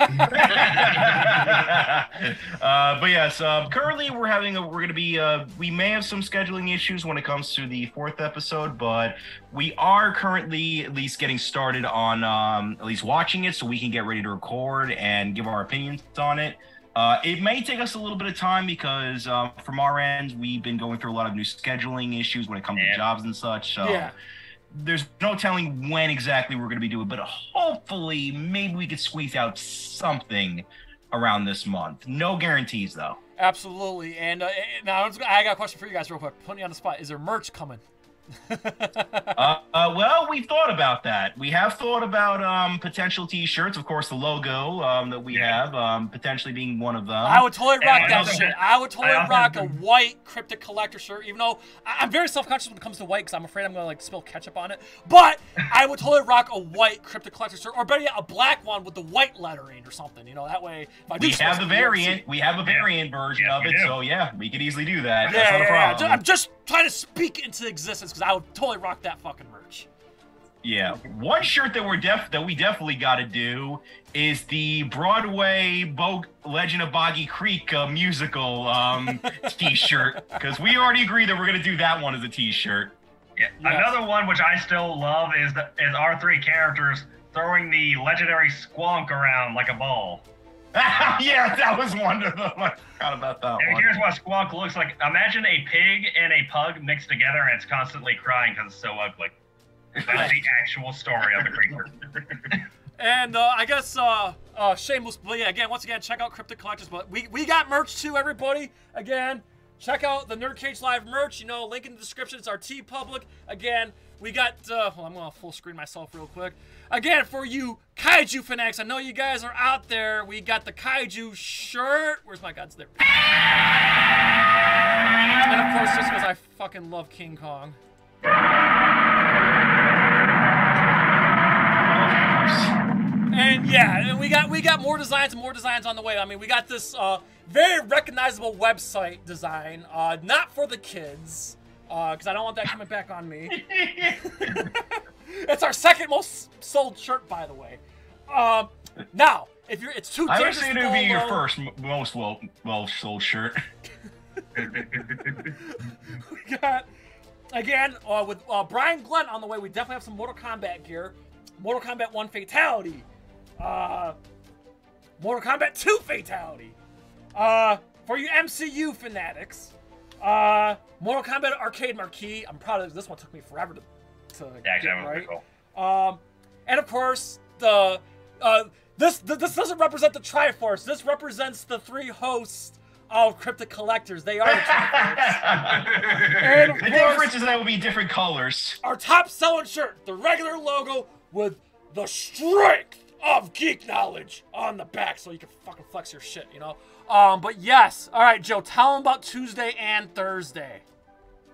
uh, but yes, uh, currently we're having a, we're going to be uh, we may have some scheduling issues when it comes to the fourth episode, but we are currently at least getting started on um, at least watching it so we can get ready to record and give our opinions on it. Uh, it may take us a little bit of time because uh, from our end we've been going through a lot of new scheduling issues when it comes Yeah. to jobs and such. So Yeah. There's no telling when exactly we're going to be doing, but hopefully, maybe we could squeeze out something around this month. No guarantees, though. Absolutely. And uh, now I got a question for you guys, real quick. Putting you on the spot. Is there merch coming? Uh, uh, well, we've thought about that. We have thought about um, potential T-shirts. Of course, the logo um, that we Yeah. have um, potentially being one of them. I would totally rock I that also- shit. I would totally I rock a white cryptic collector shirt, even though I- I'm very self-conscious when it comes to white because I'm afraid I'm gonna like spill ketchup on it. But I would totally rock a white cryptic collector shirt, or better yet, a black one with the white lettering or something. You know, that way if I do we have the some, you won't variant. We have a variant version Yeah, of it, so yeah, we could easily do that. Yeah, That's not yeah, a problem. I'm just trying to speak into existence because I would totally rock that fucking merch. Yeah, one shirt that we're def that we definitely got to do is the Broadway Bo- Legend of Boggy Creek uh, musical um, T-shirt because we already agreed that we're gonna do that one as a T-shirt. Yeah. Yes. Another one which I still love is the, is our three characters throwing the legendary squonk around like a ball. yeah, that was one of them. I forgot about that And one. here's what Squonk looks like. Imagine a pig and a pug mixed together, and it's constantly crying because it's so ugly. That's the actual story of the creature. And uh, I guess uh, uh, shameless, but yeah, again, once again, check out Cryptic Collectors. But we, we got merch too, everybody. Again, check out the Nerd Cage Live merch. You know, link in the description. It's our TeePublic. Again, we got. Uh, well, I'm gonna full screen myself real quick. Again, for you kaiju fanatics, I know you guys are out there. We got the kaiju shirt. Where's my gods there? And of course, just because I fucking love King Kong. And yeah, and we got we got more designs more designs on the way. I mean, we got this uh, very recognizable website design, uh, not for the kids, because I don't want that coming back on me. it's our second most sold shirt, by the way. Um, now, if you're, it's too I thinking to it would be your first most well well sold shirt. We got again uh, with uh, Brian Glynn on the way. We definitely have some Mortal Kombat gear. Mortal Kombat 1 Fatality. Uh, Mortal Kombat 2 Fatality. Uh, for you MCU fanatics. Uh, Mortal Kombat Arcade Marquee. I'm proud of this. This one took me forever to, to Yeah, get that right. cool. Um, and of course, the uh, this th- this doesn't represent the Triforce. This represents the three hosts of Cryptic Collectors. They are the Triforce. And of the course- difference is that will be different colors. Our top selling shirt, the regular logo with the strength of geek knowledge on the back, so you can fucking flex your shit, you know. Um, but yes, all right, Joe, tell them about Tuesday and Thursday.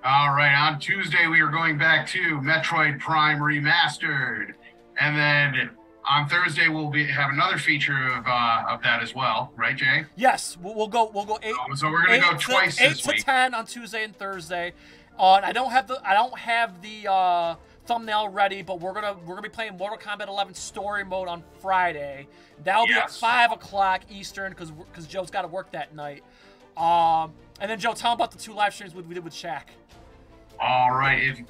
All right, on Tuesday we are going back to Metroid Prime Remastered, and then on Thursday we'll be have another feature of uh, of that as well, right, Jay? Yes, we'll, we'll go. We'll go eight. Oh, so we're gonna go eight to- twice eight to week. ten on Tuesday and Thursday. Uh, I don't have the I don't have the uh, thumbnail ready, but we're gonna we're gonna be playing Mortal Kombat 11 Story Mode on Friday. That'll be at five o'clock Eastern because because Joe's got to work that night. Um, and then Joe, tell him about the two live streams we, we did with Shaq. All right, if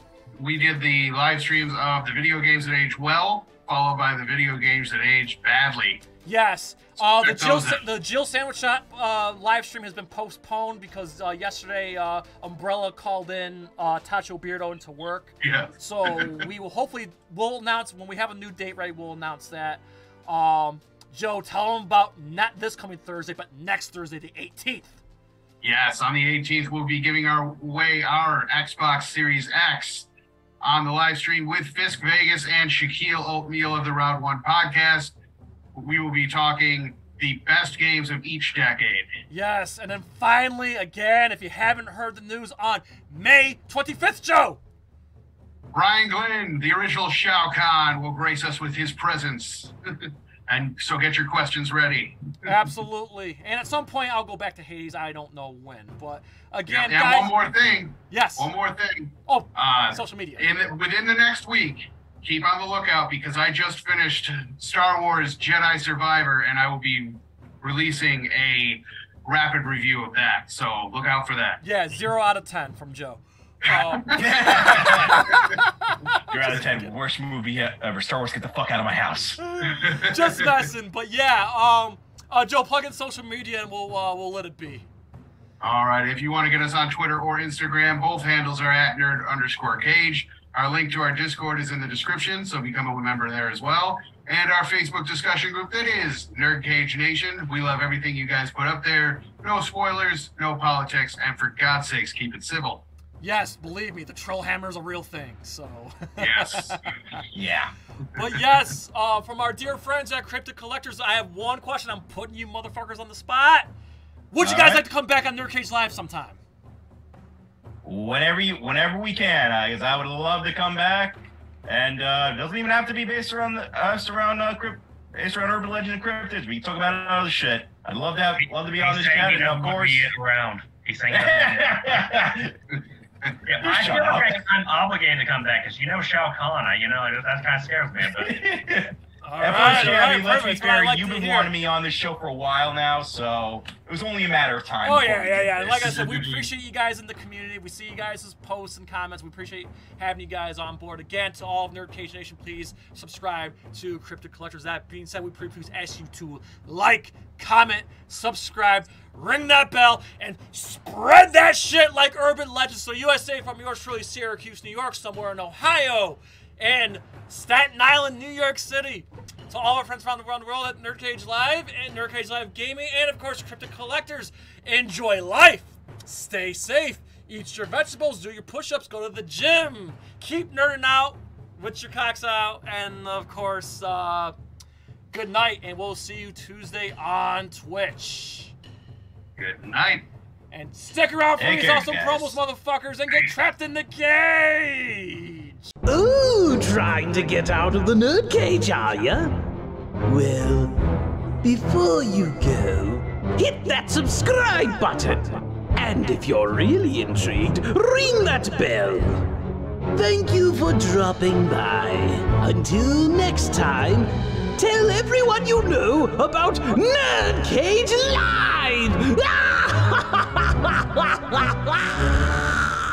we did the live streams of the video games that age well, followed by the video games that age badly. Yes. Uh, the Jill the Jill Sandwich Shop uh, live stream has been postponed because uh, yesterday uh, Umbrella called in uh, Tacho Beardo into work. Yeah. So we will hopefully we'll announce when we have a new date ready. We'll announce that. Um, Joe, tell them about not this coming Thursday, but next Thursday, the 18th. Yes, on the 18th, we'll be giving our away our Xbox Series X on the live stream with Fisk Vegas and Shaquille Oatmeal of the Round One podcast. We will be talking the best games of each decade. Yes, and then finally, again, if you haven't heard the news on May 25th, Joe, Brian Glynn, the original Shao Kahn, will grace us with his presence. and so get your questions ready. absolutely. And at some point, I'll go back to Hades. I don't know when, but again, and guys, one more thing. yes. One more thing. Oh, Uh, social media. in the, within the next week, keep on the lookout because I just finished Star Wars Jedi Survivor and I will be releasing a rapid review of that. So look out for that. Yeah, zero out of ten from Joe. Um, You're out of ten. Worst movie ever. Star Wars. Get the fuck out of my house. just messing, but yeah. Um, uh, Joe, plug in social media and we'll uh, we'll let it be. All right. If you want to get us on Twitter or Instagram, both handles are at nerd underscore cage. Our link to our Discord is in the description, so become a member there as well. And our Facebook discussion group that is Nerd Cage Nation. We love everything you guys put up there. No spoilers, no politics, and for God's sakes, keep it civil. Yes, believe me, the troll hammer is a real thing. So. Yes. Yeah. But yes, uh, from our dear friends at Cryptic Collectors, I have one question. I'm putting you motherfuckers on the spot. Would you All guys right. like to come back on Nerd Cage Live sometime? Whenever you, whenever we can, uh, 'cause I would love to come back, and uh, it doesn't even have to be based around the, us around uh, crypt, based around urban legend and cryptids. We can talk about other shit. I'd love to have, love to be on this saying chat, he and doesn't of course. me around. He's saying he doesn't want me Yeah, I Shut feel up. like I, I'm obligated to come back because you know Shao Kahn. I, you know that, that kind of scares me. But All At right, first, all yeah, I mean, let's be. That's what I fair, like you've to been hear. wanting me on this show for a while now, so it was only a matter of time. Oh yeah, yeah, yeah. And like I said, we appreciate you guys in the community. We see you guys' posts and comments. We appreciate having you guys on board. Again, to all of Nerd Cage Nation, please subscribe to Cryptic Collectors. That being said, we pre- please ask you to like, comment, subscribe, ring that bell, and spread that shit like urban legends. So USA from yours truly, Syracuse, New York, somewhere in Ohio, and Staten Island, New York City. To all our friends around the world at Nerd Cage Live and Nerd Cage Live Gaming, and of course, Cryptic Collectors. Enjoy life. Stay safe. Eat your vegetables. Do your push-ups. Go to the gym. Keep nerding out with your cocks out, and of course, uh, good night. And we'll see you Tuesday on Twitch. Good night. And stick around for Take these care, awesome guys. promos, motherfuckers, and get trapped in the cage. Ooh, trying to get out of the nerd cage, are ya? Well, before you go, hit that subscribe button. And if you're really intrigued, ring that bell. Thank you for dropping by. Until next time, tell everyone you know about Nerd Cage Live!